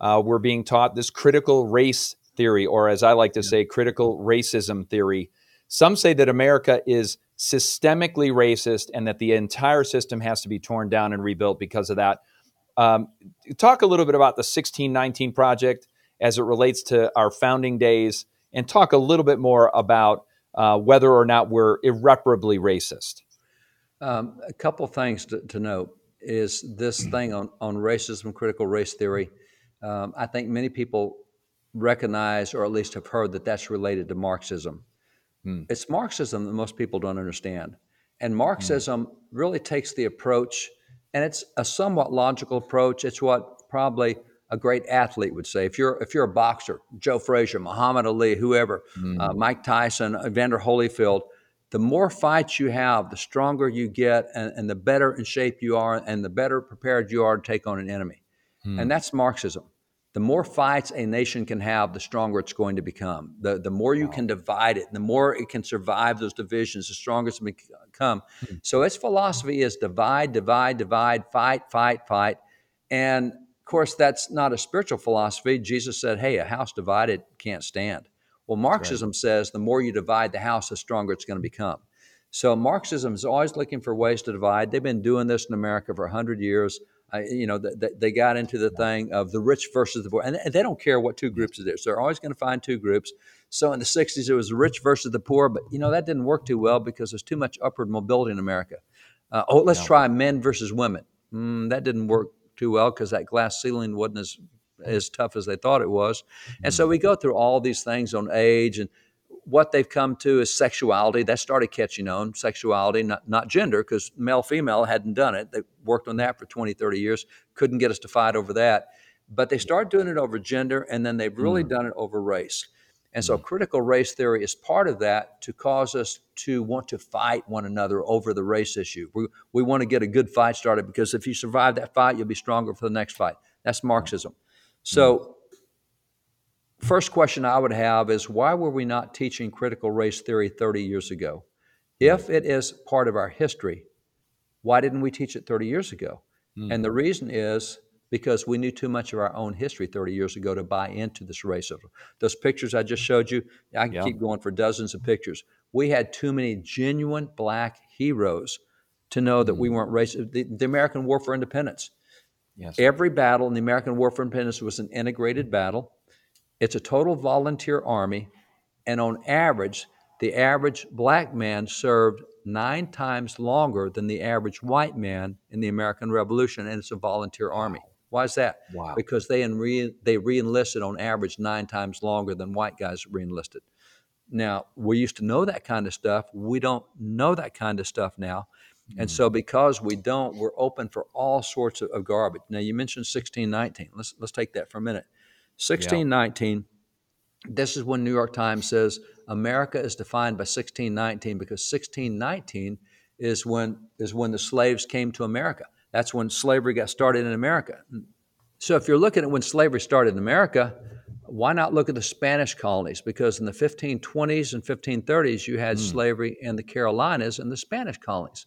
uh, we're being taught this critical race theory, or as I like to yeah. say, critical racism theory. Some say that America is systemically racist and that the entire system has to be torn down and rebuilt because of that. Um, talk a little bit about the 1619 Project as it relates to our founding days, and talk a little bit more about uh, whether or not we're irreparably racist? Um, a couple things to, to, note is this thing on, on racism, critical race theory. Um, I think many people recognize, or at least have heard, that that's related to Marxism. Hmm. It's Marxism that most people don't understand. And Marxism hmm. really takes the approach, and it's a somewhat logical approach. It's what probably a great athlete would say. If you're if you're a boxer, Joe Frazier, Muhammad Ali, whoever, mm. uh, Mike Tyson, Evander Holyfield, the more fights you have, the stronger you get, and, and, the better in shape you are, and the better prepared you are to take on an enemy. Mm. And that's Marxism. The more fights a nation can have, the stronger it's going to become. The, the more you wow. can divide it, the more it can survive those divisions, the stronger it's become. Mm-hmm. So its philosophy is divide, divide, divide, fight, fight, fight. And of course, that's not a spiritual philosophy. Jesus said, hey, a house divided can't stand. Well, Marxism right. says the more you divide the house, the stronger it's going to become. So Marxism is always looking for ways to divide. They've been doing this in America for 100 years. Uh, you know, the, they got into the thing of the rich versus the poor, and, they don't care what two groups it is. They're always going to find two groups. So in the 60s, it was the rich versus the poor, but you know that didn't work too well because there's too much upward mobility in America. Uh, oh, let's try men versus women. Mm, that didn't work too well because that glass ceiling wasn't as as tough as they thought it was. And so mm-hmm. we go through all these things on age and what they've come to is sexuality. That started catching on, sexuality, not, not gender, because male female hadn't done it. They worked on that for 20, 30 years, couldn't get us to fight over that. But they started doing it over gender, and then they've really mm. done it over race. And so, mm. critical race theory is part of that to cause us to want to fight one another over the race issue. We, we want to get a good fight started because if you survive that fight, you'll be stronger for the next fight. That's Marxism. So, first question I would have is why were we not teaching critical race theory 30 years ago? If it is part of our history, why didn't we teach it 30 years ago? Mm. And the reason is because we knew too much of our own history 30 years ago to buy into this racism. Those pictures I just showed you, I can yeah. keep going for dozens of pictures. We had too many genuine black heroes to know that mm. we weren't racist. The, the, American War for Independence. Yes. Every battle in the American War for Independence was an integrated battle. It's a total volunteer army, and on average, the average black man served nine times longer than the average white man in the American Revolution, and it's a volunteer army. Why is that? Wow. Because they re- they reenlisted on average nine times longer than white guys reenlisted. Now we used to know that kind of stuff. We don't know that kind of stuff now. And so mm. because we don't, we're open for all sorts of, of garbage. Now you mentioned sixteen nineteen. Let's let's take that for a minute. 1619, yeah. this is when New York Times says America is defined by 1619 because 1619 is when is when the slaves came to America. That's when slavery got started in America. So if you're looking at when slavery started in America, why not look at the Spanish colonies? Because in the 1520s and 1530s, you had mm. slavery in the Carolinas and the Spanish colonies.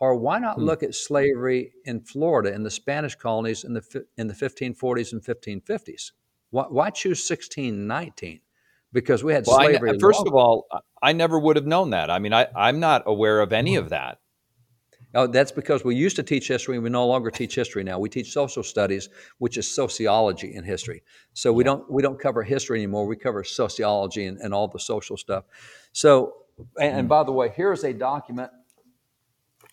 Or why not mm. look at slavery in Florida in the Spanish colonies in the in the 1540s and 1550s? Why, why choose 1619? Because we had well, slavery. I, first of all, I never would have known that. I mean, I, I'm not aware of any of that. Oh, that's because we used to teach history and we no longer teach history now. We teach social studies, which is sociology in history. So we don't we don't cover history anymore. We cover sociology and, and all the social stuff. So and, and, by the way, here's a document.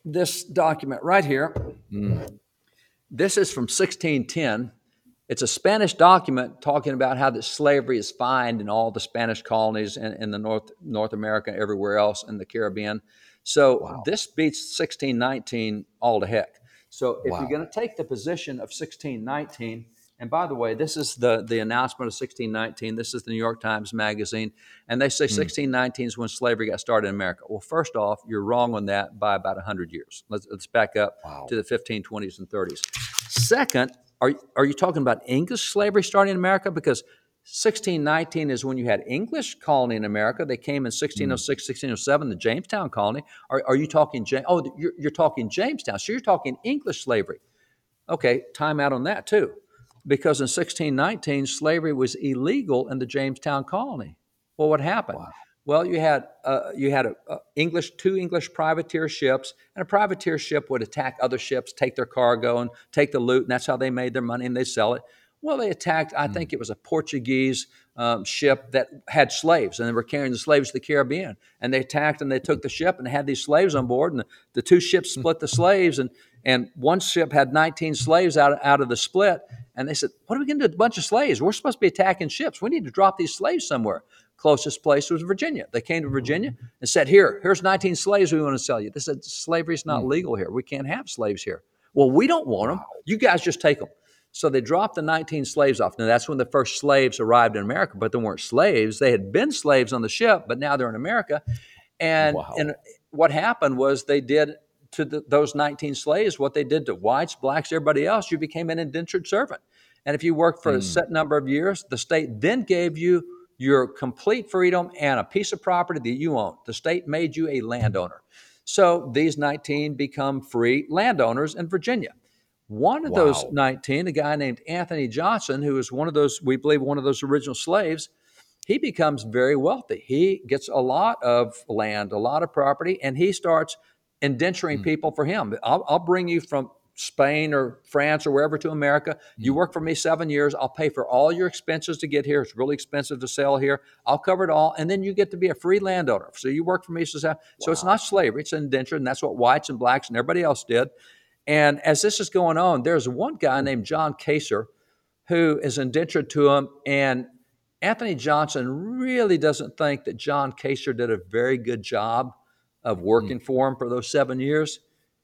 This document right here. Mm. This is from 1610. It's a Spanish document talking about how that slavery is fined in all the Spanish colonies in, in the North North America and everywhere else in the Caribbean. So wow. this beats 1619 all to heck. So if wow. you're going to take the position of 1619, and by the way, this is the, the announcement of 1619. This is the New York Times Magazine. And they say mm. 1619 is when slavery got started in America. Well, first off, you're wrong on that by about 100 years. Let's, let's back up wow. to the 1520s and 30s. Second, are, are you talking about English slavery starting in America? Because 1619 is when you had English colony in America. They came in 1606, mm. 1607, the Jamestown colony. Are, are you talking, oh, you're, you're talking Jamestown. So you're talking English slavery. Okay, time out on that too. Because in 1619, slavery was illegal in the Jamestown colony. Well, what happened? Wow. Well, you had uh, you had a, a English two English privateer ships, and a privateer ship would attack other ships, take their cargo, and take the loot, and that's how they made their money, and they sell it. Well, they attacked. I mm. think it was a Portuguese um, ship that had slaves, and they were carrying the slaves to the Caribbean. And they attacked, and they took the ship, and they had these slaves on board. And the, the two ships hmm. [laughs] split the slaves, and and one ship had 19 slaves out out of the split. And they said, "What are we going to do with a bunch of slaves? We're supposed to be attacking ships. We need to drop these slaves somewhere." closest place was Virginia. They came to Virginia and said, Here, here's 19 slaves we want to sell you. They said, Slavery's not hmm. legal here. We can't have slaves here. Well, we don't want them. You guys just take them. So they dropped the 19 slaves off. Now, that's when the first slaves arrived in America, but they weren't slaves. They had been slaves on the ship, but now they're in America. And, wow. and what happened was they did to the, those 19 slaves what they did to whites, blacks, everybody else. You became an indentured servant. And if you worked for mm. a set number of years, the state then gave you your complete freedom and a piece of property that you own. The state made you a landowner. So these 19 become free landowners in Virginia. One of wow. those 19, a guy named Anthony Johnson, who is one of those, we believe, one of those original slaves, he becomes very wealthy. He gets a lot of land, a lot of property, and he starts indenturing mm. people for him. I'll, I'll, bring you from Spain or France or wherever to America. Mm. You work for me seven years. I'll pay for all your expenses to get here. It's really expensive to sell here. I'll cover it all. And then you get to be a free landowner. So you work for me. So, wow. so it's not slavery, it's indenture. And that's what whites and blacks and everybody else did. And as this is going on, there's one guy named John Casor who is indentured to him. And Anthony Johnson really doesn't think that John Casor did a very good job of working mm. for him for those seven years.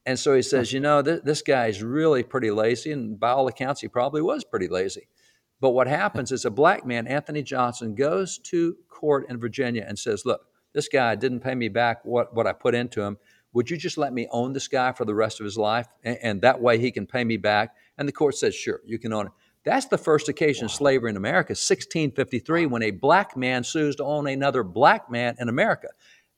And so he says, you know, th- this guy's really pretty lazy. And by all accounts, he probably was pretty lazy. But what happens is a black man, Anthony Johnson, goes to court in Virginia and says, look, this guy didn't pay me back what, what I put into him. Would you just let me own this guy for the rest of his life? And, and that way he can pay me back. And the court says, sure, you can own it. That's the first occasion of slavery in America, 1653, when a black man sues to own another black man in America.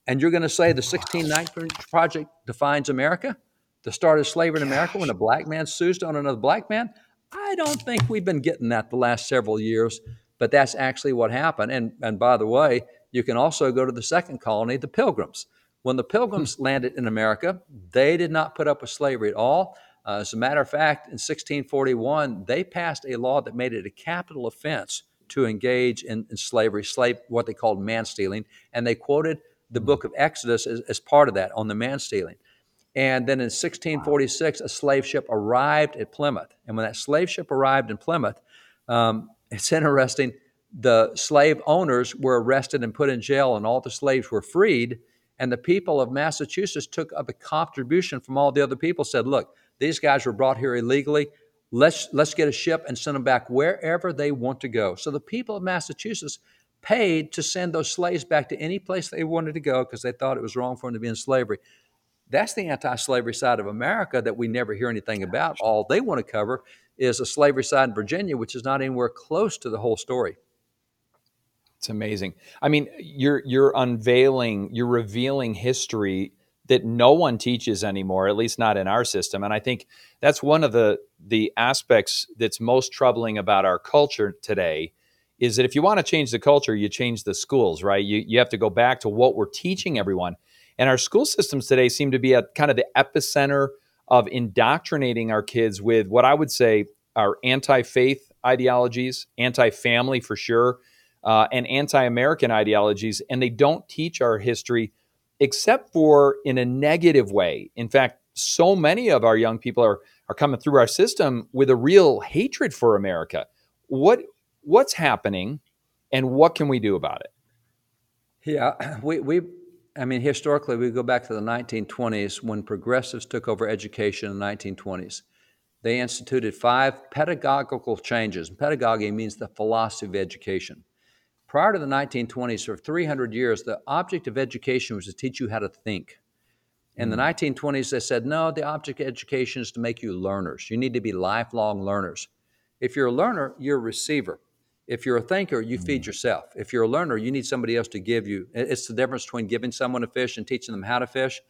And you're going to say the 1619 Project defines America? The start of slavery in America when a black man sues on another black man? I don't think we've been getting that the last several years, but that's actually what happened. And, and by the way, you can also go to the second colony, the Pilgrims. When the Pilgrims hmm. landed in America, they did not put up with slavery at all. Uh, as a matter of fact, in 1641, they passed a law that made it a capital offense to engage in, in slavery, slave, what they called man stealing, and they quoted the book of Exodus as part of that on the man stealing. And then in 1646, a slave ship arrived at Plymouth. And when that slave ship arrived in Plymouth, um, it's [laughs] interesting. The slave owners were arrested and put in jail, and all the slaves were freed. And the people of Massachusetts took up a contribution from all the other people, said, Look, these guys were brought here illegally. Let's, let's get a ship and send them back wherever they want to go. So the people of Massachusetts paid to send those slaves back to any place they wanted to go because they thought it was wrong for them to be in slavery. That's the anti slavery side of America that we never hear anything about. All they want to cover is a slavery side in Virginia, which is not anywhere close to the whole story. It's amazing. I mean, you're you're unveiling, you're revealing history that no one teaches anymore, at least not in our system. And I think that's one of the the aspects that's most troubling about our culture today is that if you want to change the culture, you change the schools, right? You you have to go back to what we're teaching everyone. And our school systems today seem to be at kind of the epicenter of indoctrinating our kids with what I would say are anti-faith ideologies, anti-family for sure, uh, and anti-American ideologies, and they don't teach our history except for in a negative way. In fact, so many of our young people are are coming through our system with a real hatred for America. What what's happening, and what can we do about it? Yeah, [clears throat] we we. I mean, historically, we go back to the 1920s when progressives took over education in the 1920s. They instituted five pedagogical changes. Pedagogy means the philosophy of education. Prior to the 1920s, for 300 years, the object of education was to teach you how to think. In the 1920s, mm. they said, no, the object of education is to make you learners. You need to be lifelong learners. If you're a learner, you're a receiver. If you're a thinker, you feed mm. yourself. If you're a learner, you need somebody else to give you. It's the difference between giving someone a fish and teaching them how to fish.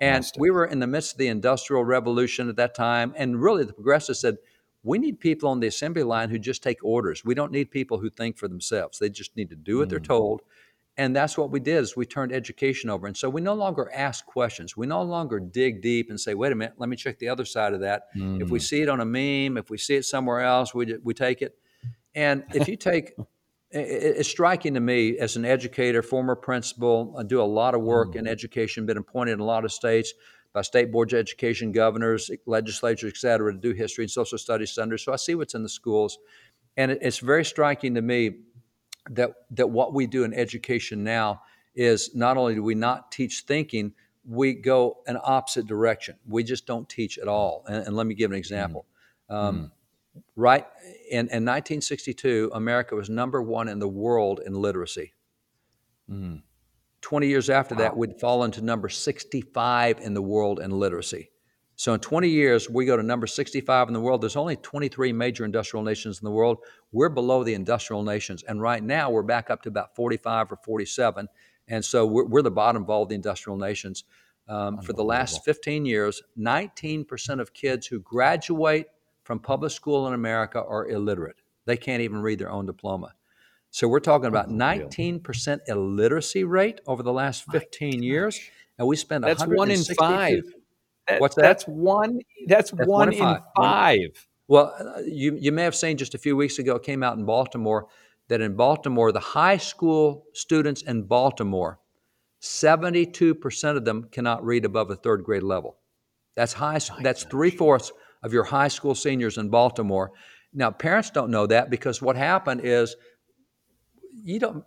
And we were in the midst of the Industrial Revolution at that time. And really, the progressives said, we need people on the assembly line who just take orders. We don't need people who think for themselves. They just need to do what mm. they're told. And that's what we did is we turned education over. And so we no longer ask questions. We no longer dig deep and say, wait a minute, let me check the other side of that. Mm. If we mm. see it on a meme, if we see it somewhere else, we, we take it. And if you [laughs] take, it's striking to me as an educator, former principal, I do a lot of work mm. in education, been appointed in a lot of states by state boards of education, governors, legislatures, et cetera, to do history and social studies centers. So I see what's in the schools. And it's very striking to me that, that what we do in education now is not only do we not teach thinking, we go an opposite direction. We just don't teach at all. And, and let me give an example. Mm. Um, mm. Right in, in 1962, America was number one in the world in literacy. Mm. 20 years after wow. that, we'd fallen to number 65 in the world in literacy. So in 20 years, we go to number 65 in the world. There's only 23 major industrial nations in the world. We're below the industrial nations. And right now, we're back up to about 45 or 47. And so we're, we're the bottom of all the industrial nations. Um, for the last 15 years, 19% of kids who graduate from public school in America are illiterate. They can't even read their own diploma. So we're talking about 19% illiteracy rate over the last 15 years, and we spend that's one in five. That, What's that? That's one. That's, that's one, one, in five. five. Well, uh, you you may have seen just a few weeks ago, it came out in Baltimore that in Baltimore, the high school students in Baltimore 72% of them cannot read above a third grade level. That's high. That's three fourths of your high school seniors in Baltimore. Now, parents don't know that because what happened is you don't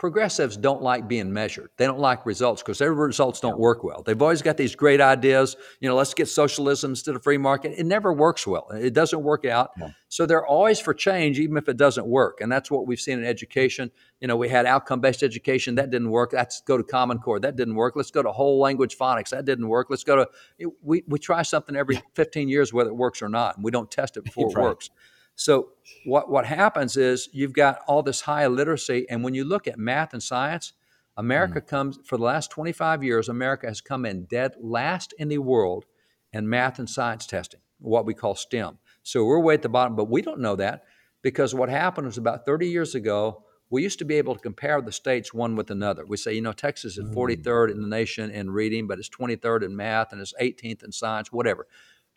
progressives don't like being measured. They don't like results because their results don't work well. They've always got these great ideas, you know, let's get socialism instead of free market. It never works well. It doesn't work out. So they're always for change, even if it doesn't work. And that's what we've seen in education. You know, we had outcome based education, that didn't work. Let's go to Common Core, that didn't work. Let's go to whole language phonics, that didn't work. Let's go to, we, we try something every [laughs] 15 years, whether it works or not. And we don't test it before it right. works. So what what happens is you've got all this high illiteracy, and when you look at math and science, America mm. comes for the last 25 years. America has come in dead last in the world in math and science testing, what we call STEM. So we're way at the bottom, but we don't know that because what happened was about 30 years ago. We used to be able to compare the states one with another. We say, you know, Texas is 43rd mm. in the nation in reading, but it's 23rd in math and it's 18th in science, whatever.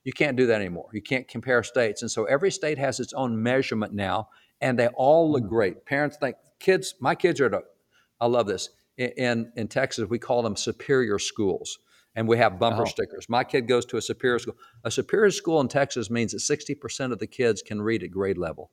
You can't do that anymore. You can't compare states. And so every state has its own measurement now, and they all look hmm. great. Parents think, kids, my kids are, at a, I love this. In, in Texas, we call them superior schools, and we have bumper oh. stickers. My kid goes to a superior school. A superior school in Texas means that 60% of the kids can read at grade level.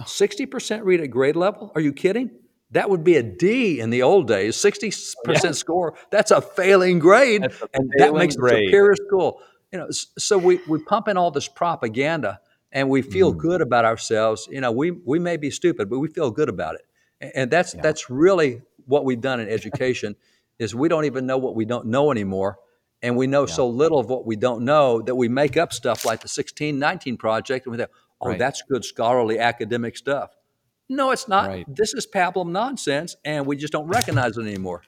60% read at grade level? Are you kidding? That would be a D in the old days. 60% yeah. score, that's a failing grade. A and that makes grade. a superior school you know, so we, we pump in all this propaganda and we feel mm. good about ourselves. You know, we, we may be stupid, but we feel good about it. And that's, yeah. that's really what we've done in education [laughs] is we don't even know what we don't know anymore. And we know yeah. so little of what we don't know that we make up stuff like the 1619 project and we think, oh, right. that's good scholarly academic stuff. No, it's not. Right. This is pablum nonsense, and we just don't recognize it anymore.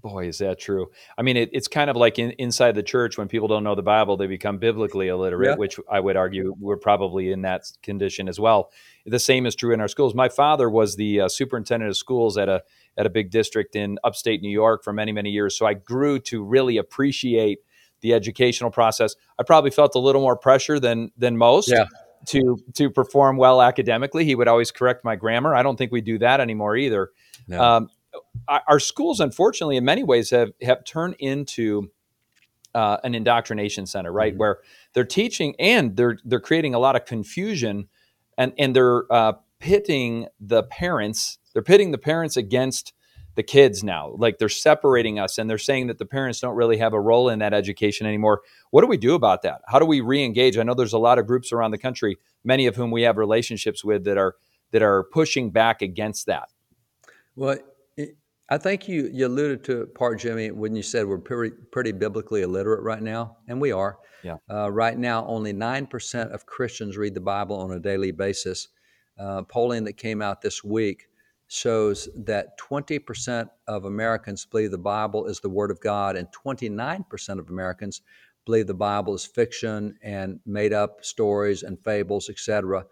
Boy, is that true? I mean, it, it's kind of like in, inside the church when people don't know the Bible, they become biblically illiterate, yeah. which I would argue we're probably in that condition as well. The same is true in our schools. My father was the uh, superintendent of schools at a at a big district in upstate New York for many many years, so I grew to really appreciate the educational process. I probably felt a little more pressure than than most. Yeah. To, to perform well academically, he would always correct my grammar. I don't think we do that anymore either. No. Um, our schools, unfortunately, in many ways, have have turned into uh, an indoctrination center, right? Mm-hmm. Where they're teaching and they're they're creating a lot of confusion, and and they're uh, pitting the parents. They're pitting the parents against the kids now. Like they're separating us, and they're saying that the parents don't really have a role in that education anymore. What do we do about that? How do we re-engage? I know there's a lot of groups around the country, many of whom we have relationships with that are that are pushing back against that. Well, I think you, you alluded to part, Jimmy, when you said we're pretty, pretty biblically illiterate right now, and we are. Yeah. Uh, right now, only 9% of Christians read the Bible on a daily basis. Uh, polling that came out this week shows that 20% of Americans believe the Bible is the Word of God, and 29% of Americans believe the Bible is fiction and made up stories and fables, etc.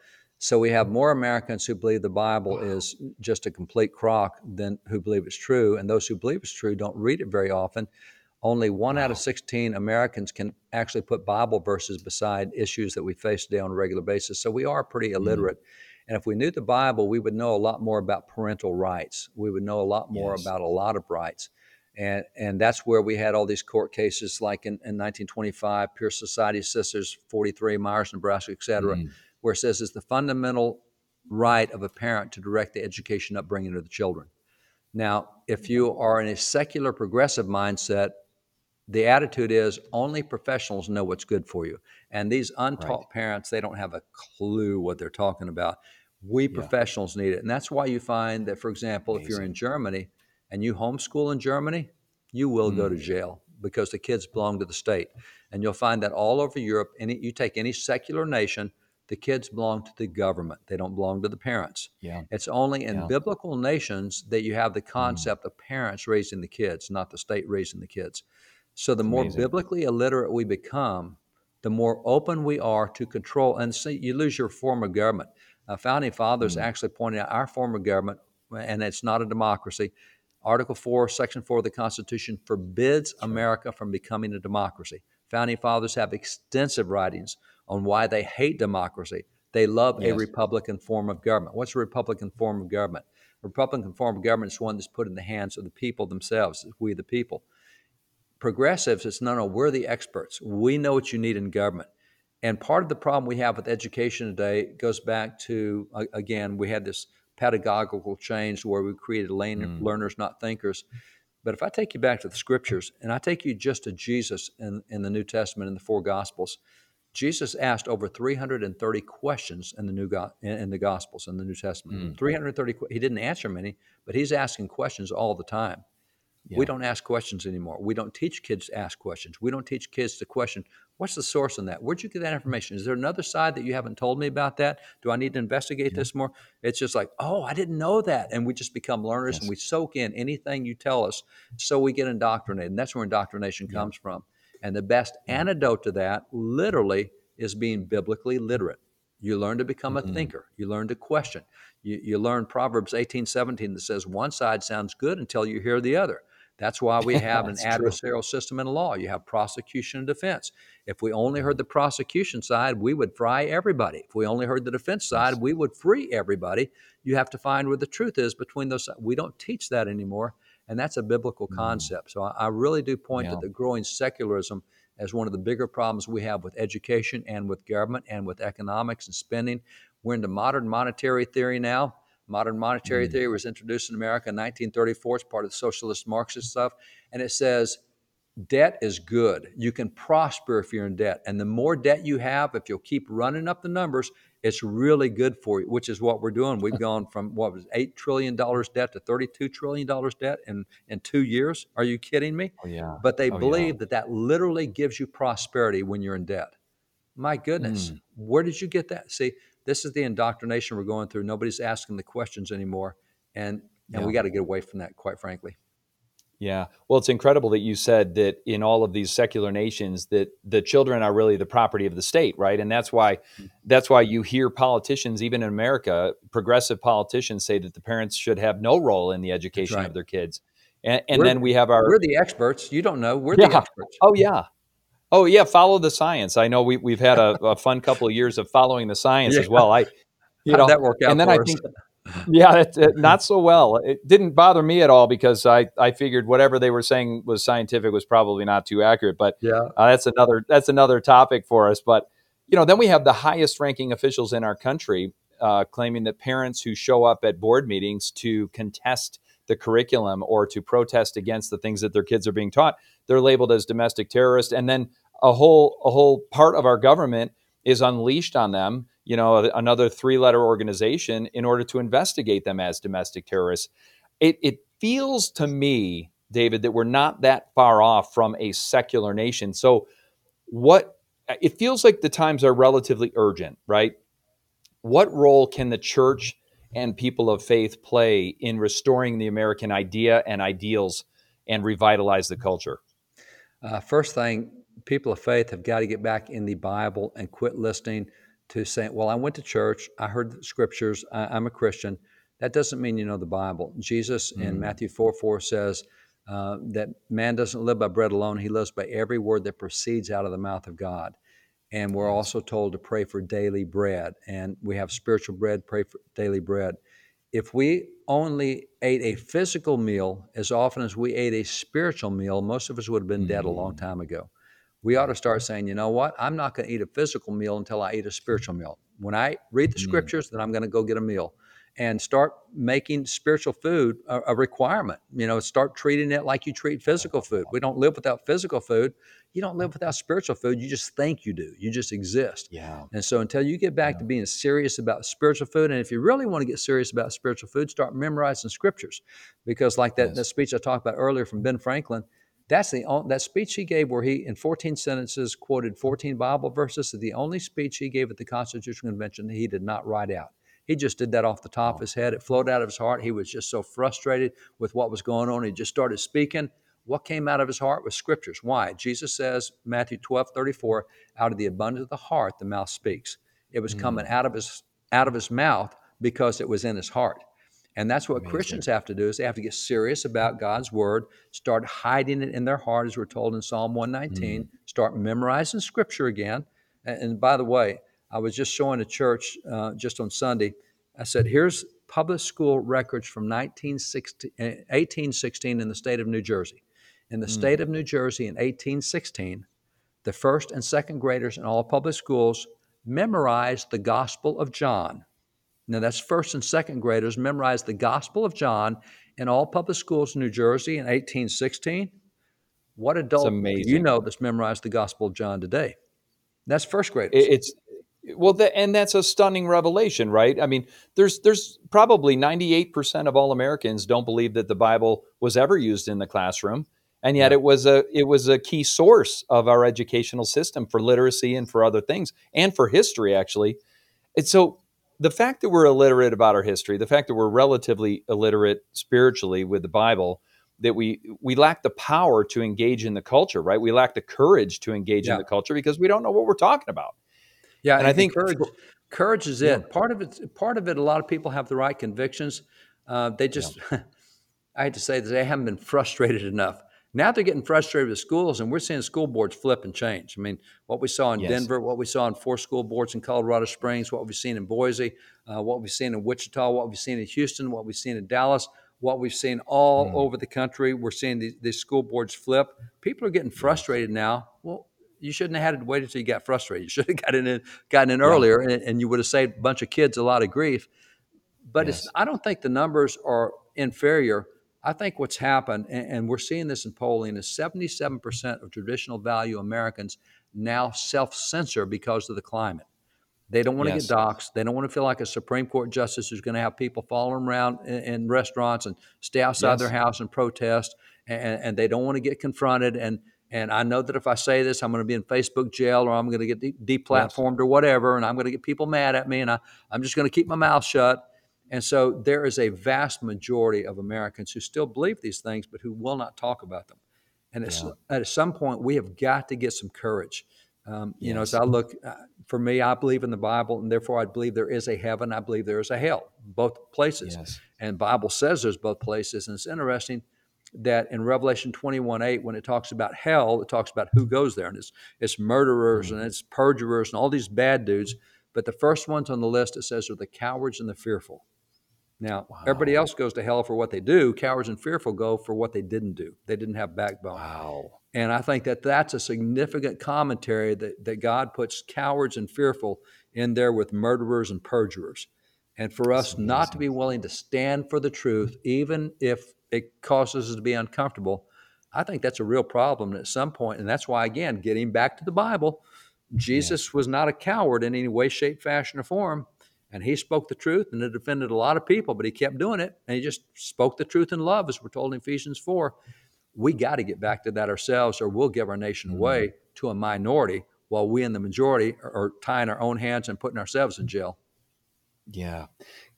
So we have more Americans who believe the Bible wow. is just a complete crock than who believe it's true. And those who believe it's true don't read it very often. Only one wow. out of 16 Americans can actually put Bible verses beside issues that we face today on a regular basis. So we are pretty mm. illiterate. Mm. And if we knew the Bible, we would know a lot more about parental rights. We would know a lot more yes. about a lot of rights. And, and that's where we had all these court cases like in, in 1925, Pierce Society Sisters, 43, Myers, Nebraska, et cetera. Mm where it says it's the fundamental right of a parent to direct the education upbringing of the children. Now, if you are in a secular progressive mindset, the attitude is only professionals know what's good for you. And these untaught right. parents, they don't have a clue what they're talking about. We yeah. professionals need it. And that's why you find that, for example, Amazing. if you're in Germany and you homeschool in Germany, you will mm. go to mm. jail because the kids belong to the state. And you'll find that all over Europe, any, you take any secular nation, the kids belong to the government. They don't belong to the parents. Yeah. It's only in Yeah. biblical nations that you have the Mm. concept of parents raising the kids, not the state raising the kids. So the more amazing. biblically illiterate we become, the more open we are to control. And see, you lose your form of government. Uh, founding fathers Mm. actually pointed out our form of government, and it's not a democracy. Article 4, Section 4 of the Constitution forbids America from becoming a democracy. Founding fathers have extensive writings on why they hate democracy. They love a Republican form of government. What's a Republican form of government? A Republican form of government is one that's put in the hands of the people themselves, we the people. Progressives, it's no, no, we're the experts. We know what you need in government. And part of the problem we have with education today goes back to, a- again, we had this pedagogical change where we created Mm. learners, not thinkers. But if I take you back to the scriptures and I take you just to Jesus in, in the New Testament in the four Gospels, Jesus asked over 330 questions in the new go- in, the Gospels in the New Testament. Mm. 330. que- He didn't answer many, but he's asking questions all the time. Yeah. We don't ask questions anymore. We don't teach kids to ask questions. We don't teach kids to question what's the source on that? Where'd you get that information? Is there another side that you haven't told me about that? Do I need to investigate this more? It's just like, oh, I didn't know that. And we just become learners and we soak in anything you tell us. So we get indoctrinated. And that's where indoctrination Yeah. comes from. And the best antidote to that, literally, is being biblically literate. You learn to become a mm-hmm. thinker. You learn to question. You, you learn Proverbs 18, 17 that says one side sounds good until you hear the other. That's why we [laughs] have an That's true. adversarial system in law. You have prosecution and defense. If we only heard the prosecution side, we would fry everybody. If we only heard the defense side, we would free everybody. You have to find where the truth is between those. We don't teach that anymore, and that's a biblical Mm. concept. So I, I really do point Yeah. to the growing secularism as one of the bigger problems we have with education and with government and with economics and spending. We're into modern monetary theory now. Modern monetary Mm. theory was introduced in America in 1934. It's part of the socialist Marxist stuff. And it says debt is good. You can prosper if you're in debt. And the more debt you have, if you'll keep running up the numbers, it's really good for you, which is what we're doing. We've gone from what was $8 trillion debt to $32 trillion debt in, in two years. Are you kidding me? Oh yeah. But they Oh, yeah. believe that that literally gives you prosperity when you're in debt. My goodness, Mm. where did you get that? See, this is the indoctrination we're going through. Nobody's asking the questions anymore, and and we got to get away from that. Quite frankly, Yeah. Well, it's incredible that you said that in all of these secular nations that the children are really the property of the state, right? And that's why mm-hmm. that's why you hear politicians even in America, progressive politicians say that the parents should have no role in the education right. of their kids. And, and then we have our we're the experts. You don't know. We're the experts. Oh yeah. Oh yeah, follow the science. I know we we've had a, a fun couple of years of following the science [laughs] as well. I you How'd know that work out and then I us? think yeah, it, it- not so well. It didn't bother me at all because I, I figured whatever they were saying was scientific was probably not too accurate. But yeah, uh, that's another that's another topic for us. But you know, then we have the highest ranking officials in our country uh, claiming that parents who show up at board meetings to contest the curriculum or to protest against the things that their kids are being taught, they're labeled as domestic terrorists. And then a whole a whole part of our government is unleashed on them. You know, another three letter organization in order to investigate them as domestic terrorists. It, it feels to me, David, that we're not that far off from a secular nation. So, what it feels like the times are relatively urgent, right? What role can the church and people of faith play in restoring the American idea and ideals and revitalize the culture? Uh, first thing, people of faith have got to get back in the Bible and quit listening to saying, "Well, I went to church, I heard the scriptures, I, I'm a Christian." That doesn't mean you know the Bible. Jesus in Mm. Matthew four four says uh, that man doesn't live by bread alone; he lives by every word that proceeds out of the mouth of God. And we're also told to pray for daily bread, and we have spiritual bread. Pray for daily bread. If we only ate a physical meal as often as we ate a spiritual meal, most of us would have been dead a long Mm. time ago. We ought to start saying, you know what? I'm not going to eat a physical meal until I eat a spiritual meal. When I read the scriptures, then I'm going to go get a meal and start making spiritual food a, a requirement. You know, start treating it like you treat physical food. We don't live without physical food. You don't live without spiritual food. You just think you do. You just exist. Yeah. And so until you get back Yeah. to being serious about spiritual food, and if you really want to get serious about spiritual food, start memorizing scriptures. Because like that, Yes. that speech I talked about earlier from Ben Franklin, That's the only, that speech he gave where he in 14 sentences quoted 14 Bible verses is the only speech he gave at the Constitutional Convention that he did not write out. He just did that off the top of his head. It flowed out of his heart. He was just so frustrated with what was going on. He just started speaking. What came out of his heart was scriptures. Why? Jesus says, Matthew 12, 34, out of the abundance of the heart, the mouth speaks. It was mm. coming out of his out of his mouth because it was in his heart. And that's what Amazing. Christians have to do is they have to get serious about God's word, start hiding it in their heart, as we're told in Psalm 119, mm. start memorizing scripture again. And, and, by the way, I was just showing a church uh, just on Sunday. I said, here's public school records from 1816 in the state of New Jersey. In the mm. state of New Jersey in 1816, the first and second graders in all public schools memorized the Gospel of John. Now, that's first and second graders memorized the Gospel of John in all public schools in New Jersey in 1816. What adult do you know that's memorized the Gospel of John today? That's first graders. It's well, the, and that's a stunning revelation, right? I mean, there's there's probably 98% of all Americans don't believe that the Bible was ever used in the classroom, and yet yeah. it was a it was a key source of our educational system for literacy and for other things, and for history actually. And so, the fact that we're illiterate about our history, the fact that we're relatively illiterate spiritually with the Bible, that we we lack the power to engage in the culture, right? We lack the courage to engage yeah. in the culture because we don't know what we're talking about. Yeah, and, I think courage, courage is it. Part of it, part of it. A lot of people have the right convictions. Uh, they just, yeah. [laughs] I hate to say that they haven't been frustrated enough. Now they're getting frustrated with schools, and we're seeing school boards flip and change. I mean, what we saw in yes. Denver, what we saw in four school boards in Colorado Springs, what we've seen in Boise, uh, what we've seen in Wichita, what we've seen in Houston, what we've seen in Dallas, what we've seen all mm. over the country. We're seeing these, these school boards flip. People are getting frustrated yes. now. Well, you shouldn't have had to wait until you got frustrated. [laughs] You should have gotten in, gotten in earlier, and, and, you would have saved a bunch of kids a lot of grief. But yes. I don't think the numbers are inferior. I think what's happened, and, and we're seeing this in polling, is 77% of traditional value Americans now self censor because of the climate. They don't want yes. to get doxxed. They don't want to feel like a Supreme Court justice who's going to have people following around in, in restaurants and stay outside yes. their house and protest. And, and, they don't want to get confronted. And and I know that if I say this, I'm going to be in Facebook jail or I'm going to get de- deplatformed yes. or whatever, and I'm going to get people mad at me, and I, I'm just going to keep my mouth shut. And so there is a vast majority of Americans who still believe these things, but who will not talk about them. And yeah. at some point, we have got to get some courage. Um, you yes. know, as I look, uh, for me, I believe in the Bible, and therefore I believe there is a heaven. I believe there is a hell, both places. Yes. And Bible says there's both places. And it's interesting that in Revelation 21 8, when it talks about hell, it talks about who goes there. And it's, it's murderers mm-hmm. and it's perjurers and all these bad dudes. But the first ones on the list, it says, are the cowards and the fearful. Now, wow. everybody else goes to hell for what they do. Cowards and fearful go for what they didn't do. They didn't have backbone. Wow. And I think that that's a significant commentary that, that God puts cowards and fearful in there with murderers and perjurers. And for us not to be willing to stand for the truth, even if it causes us to be uncomfortable, I think that's a real problem at some point. And that's why, again, getting back to the Bible, Jesus yeah. was not a coward in any way, shape, fashion, or form. And he spoke the truth and it offended a lot of people, but he kept doing it. And he just spoke the truth in love, as we're told in Ephesians 4. We got to get back to that ourselves, or we'll give our nation mm-hmm. away to a minority while we in the majority are, are tying our own hands and putting ourselves in jail. Yeah.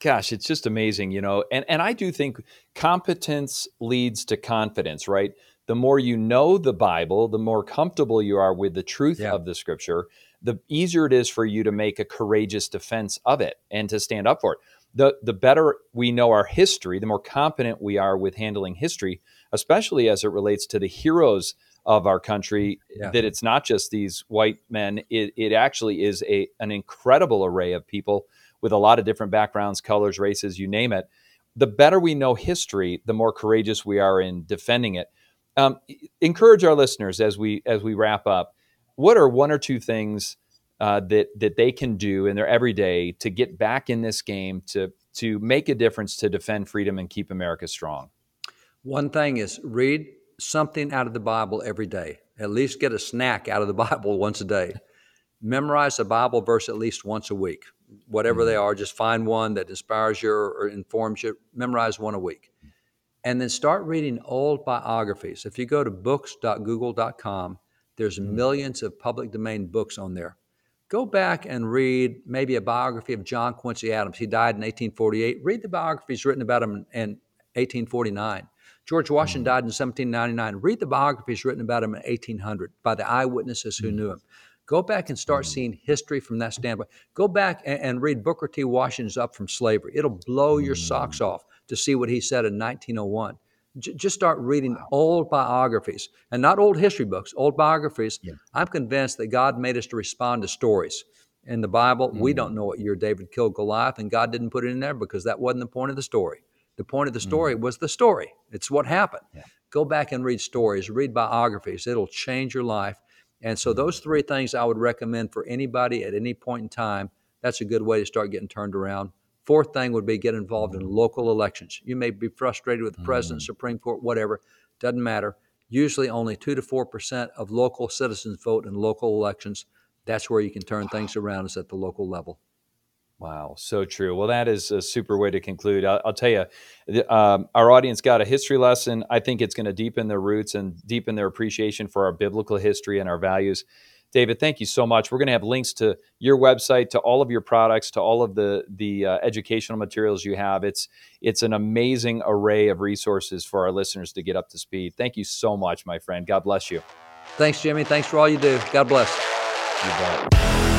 Gosh, it's just amazing, you know. And and I do think competence leads to confidence, right? The more you know the Bible, the more comfortable you are with the truth yeah. of the scripture, the easier it is for you to make a courageous defense of it and to stand up for it. The the better we know our history, the more competent we are with handling history, especially as it relates to the heroes of our country yeah. that it's not just these white men it, it actually is a an incredible array of people with a lot of different backgrounds, colors, races, you name it. The better we know history, the more courageous we are in defending it. Um, encourage our listeners as we as we wrap up. What are one or two things uh, that that they can do in their everyday to get back in this game to to make a difference to defend freedom and keep America strong? One thing is read something out of the Bible every day. At least get a snack out of the [laughs] Bible once a day. Memorize a Bible verse at least once a week whatever they mm-hmm. are. Just find one that inspires you or informs you. Memorize one a week. and then start reading old biographies. If you go to books.google.com, there's mm-hmm. millions of public domain books on there. Go back and read maybe a biography of John Quincy Adams. He died in 1848. Read the biographies written about him in 1849. George Washington mm-hmm. died in 1799. Read the biographies written about him in 1800 by the eyewitnesses who mm-hmm. knew him. Go back and start seeing history from that standpoint. Go back and, and, read Booker T. Washington's Up from Slavery. It'll blow your socks mm. off to see what he said in 1901. J- just start reading wow. old biographies and not old history books, old biographies. Yeah. I'm convinced that God made us to respond to stories. In the Bible, mm-hmm. we mm. don't know what year David killed Goliath, and God didn't put it in there because that wasn't the point of the story. The point of the story mm-hmm. was the story. It's what happened. Yeah. Go back and read stories, read biographies. It'll change your life. And so, those three things I would recommend for anybody at any point in time. That's a good way to start getting turned around. Fourth thing would be get involved in local elections. You may be frustrated with the president, mm. Supreme Court, whatever, doesn't matter. Usually, only 2 to 4% of local citizens vote in local elections. That's where you can turn things around, is at the local level. Wow, so true. Well, that is a super way to conclude. I'll, I'll tell you, um, our audience got a history lesson. I think it's going to deepen their roots and deepen their appreciation for our biblical history and our values. David, thank you so much. We're going to have links to your website, to all of your products, to all of the the uh, educational materials you have. It's it's an amazing array of resources for our listeners to get up to speed. Thank you so much, my friend. God bless you. Thanks, Jimmy. Thanks for all you do. God bless. You bet.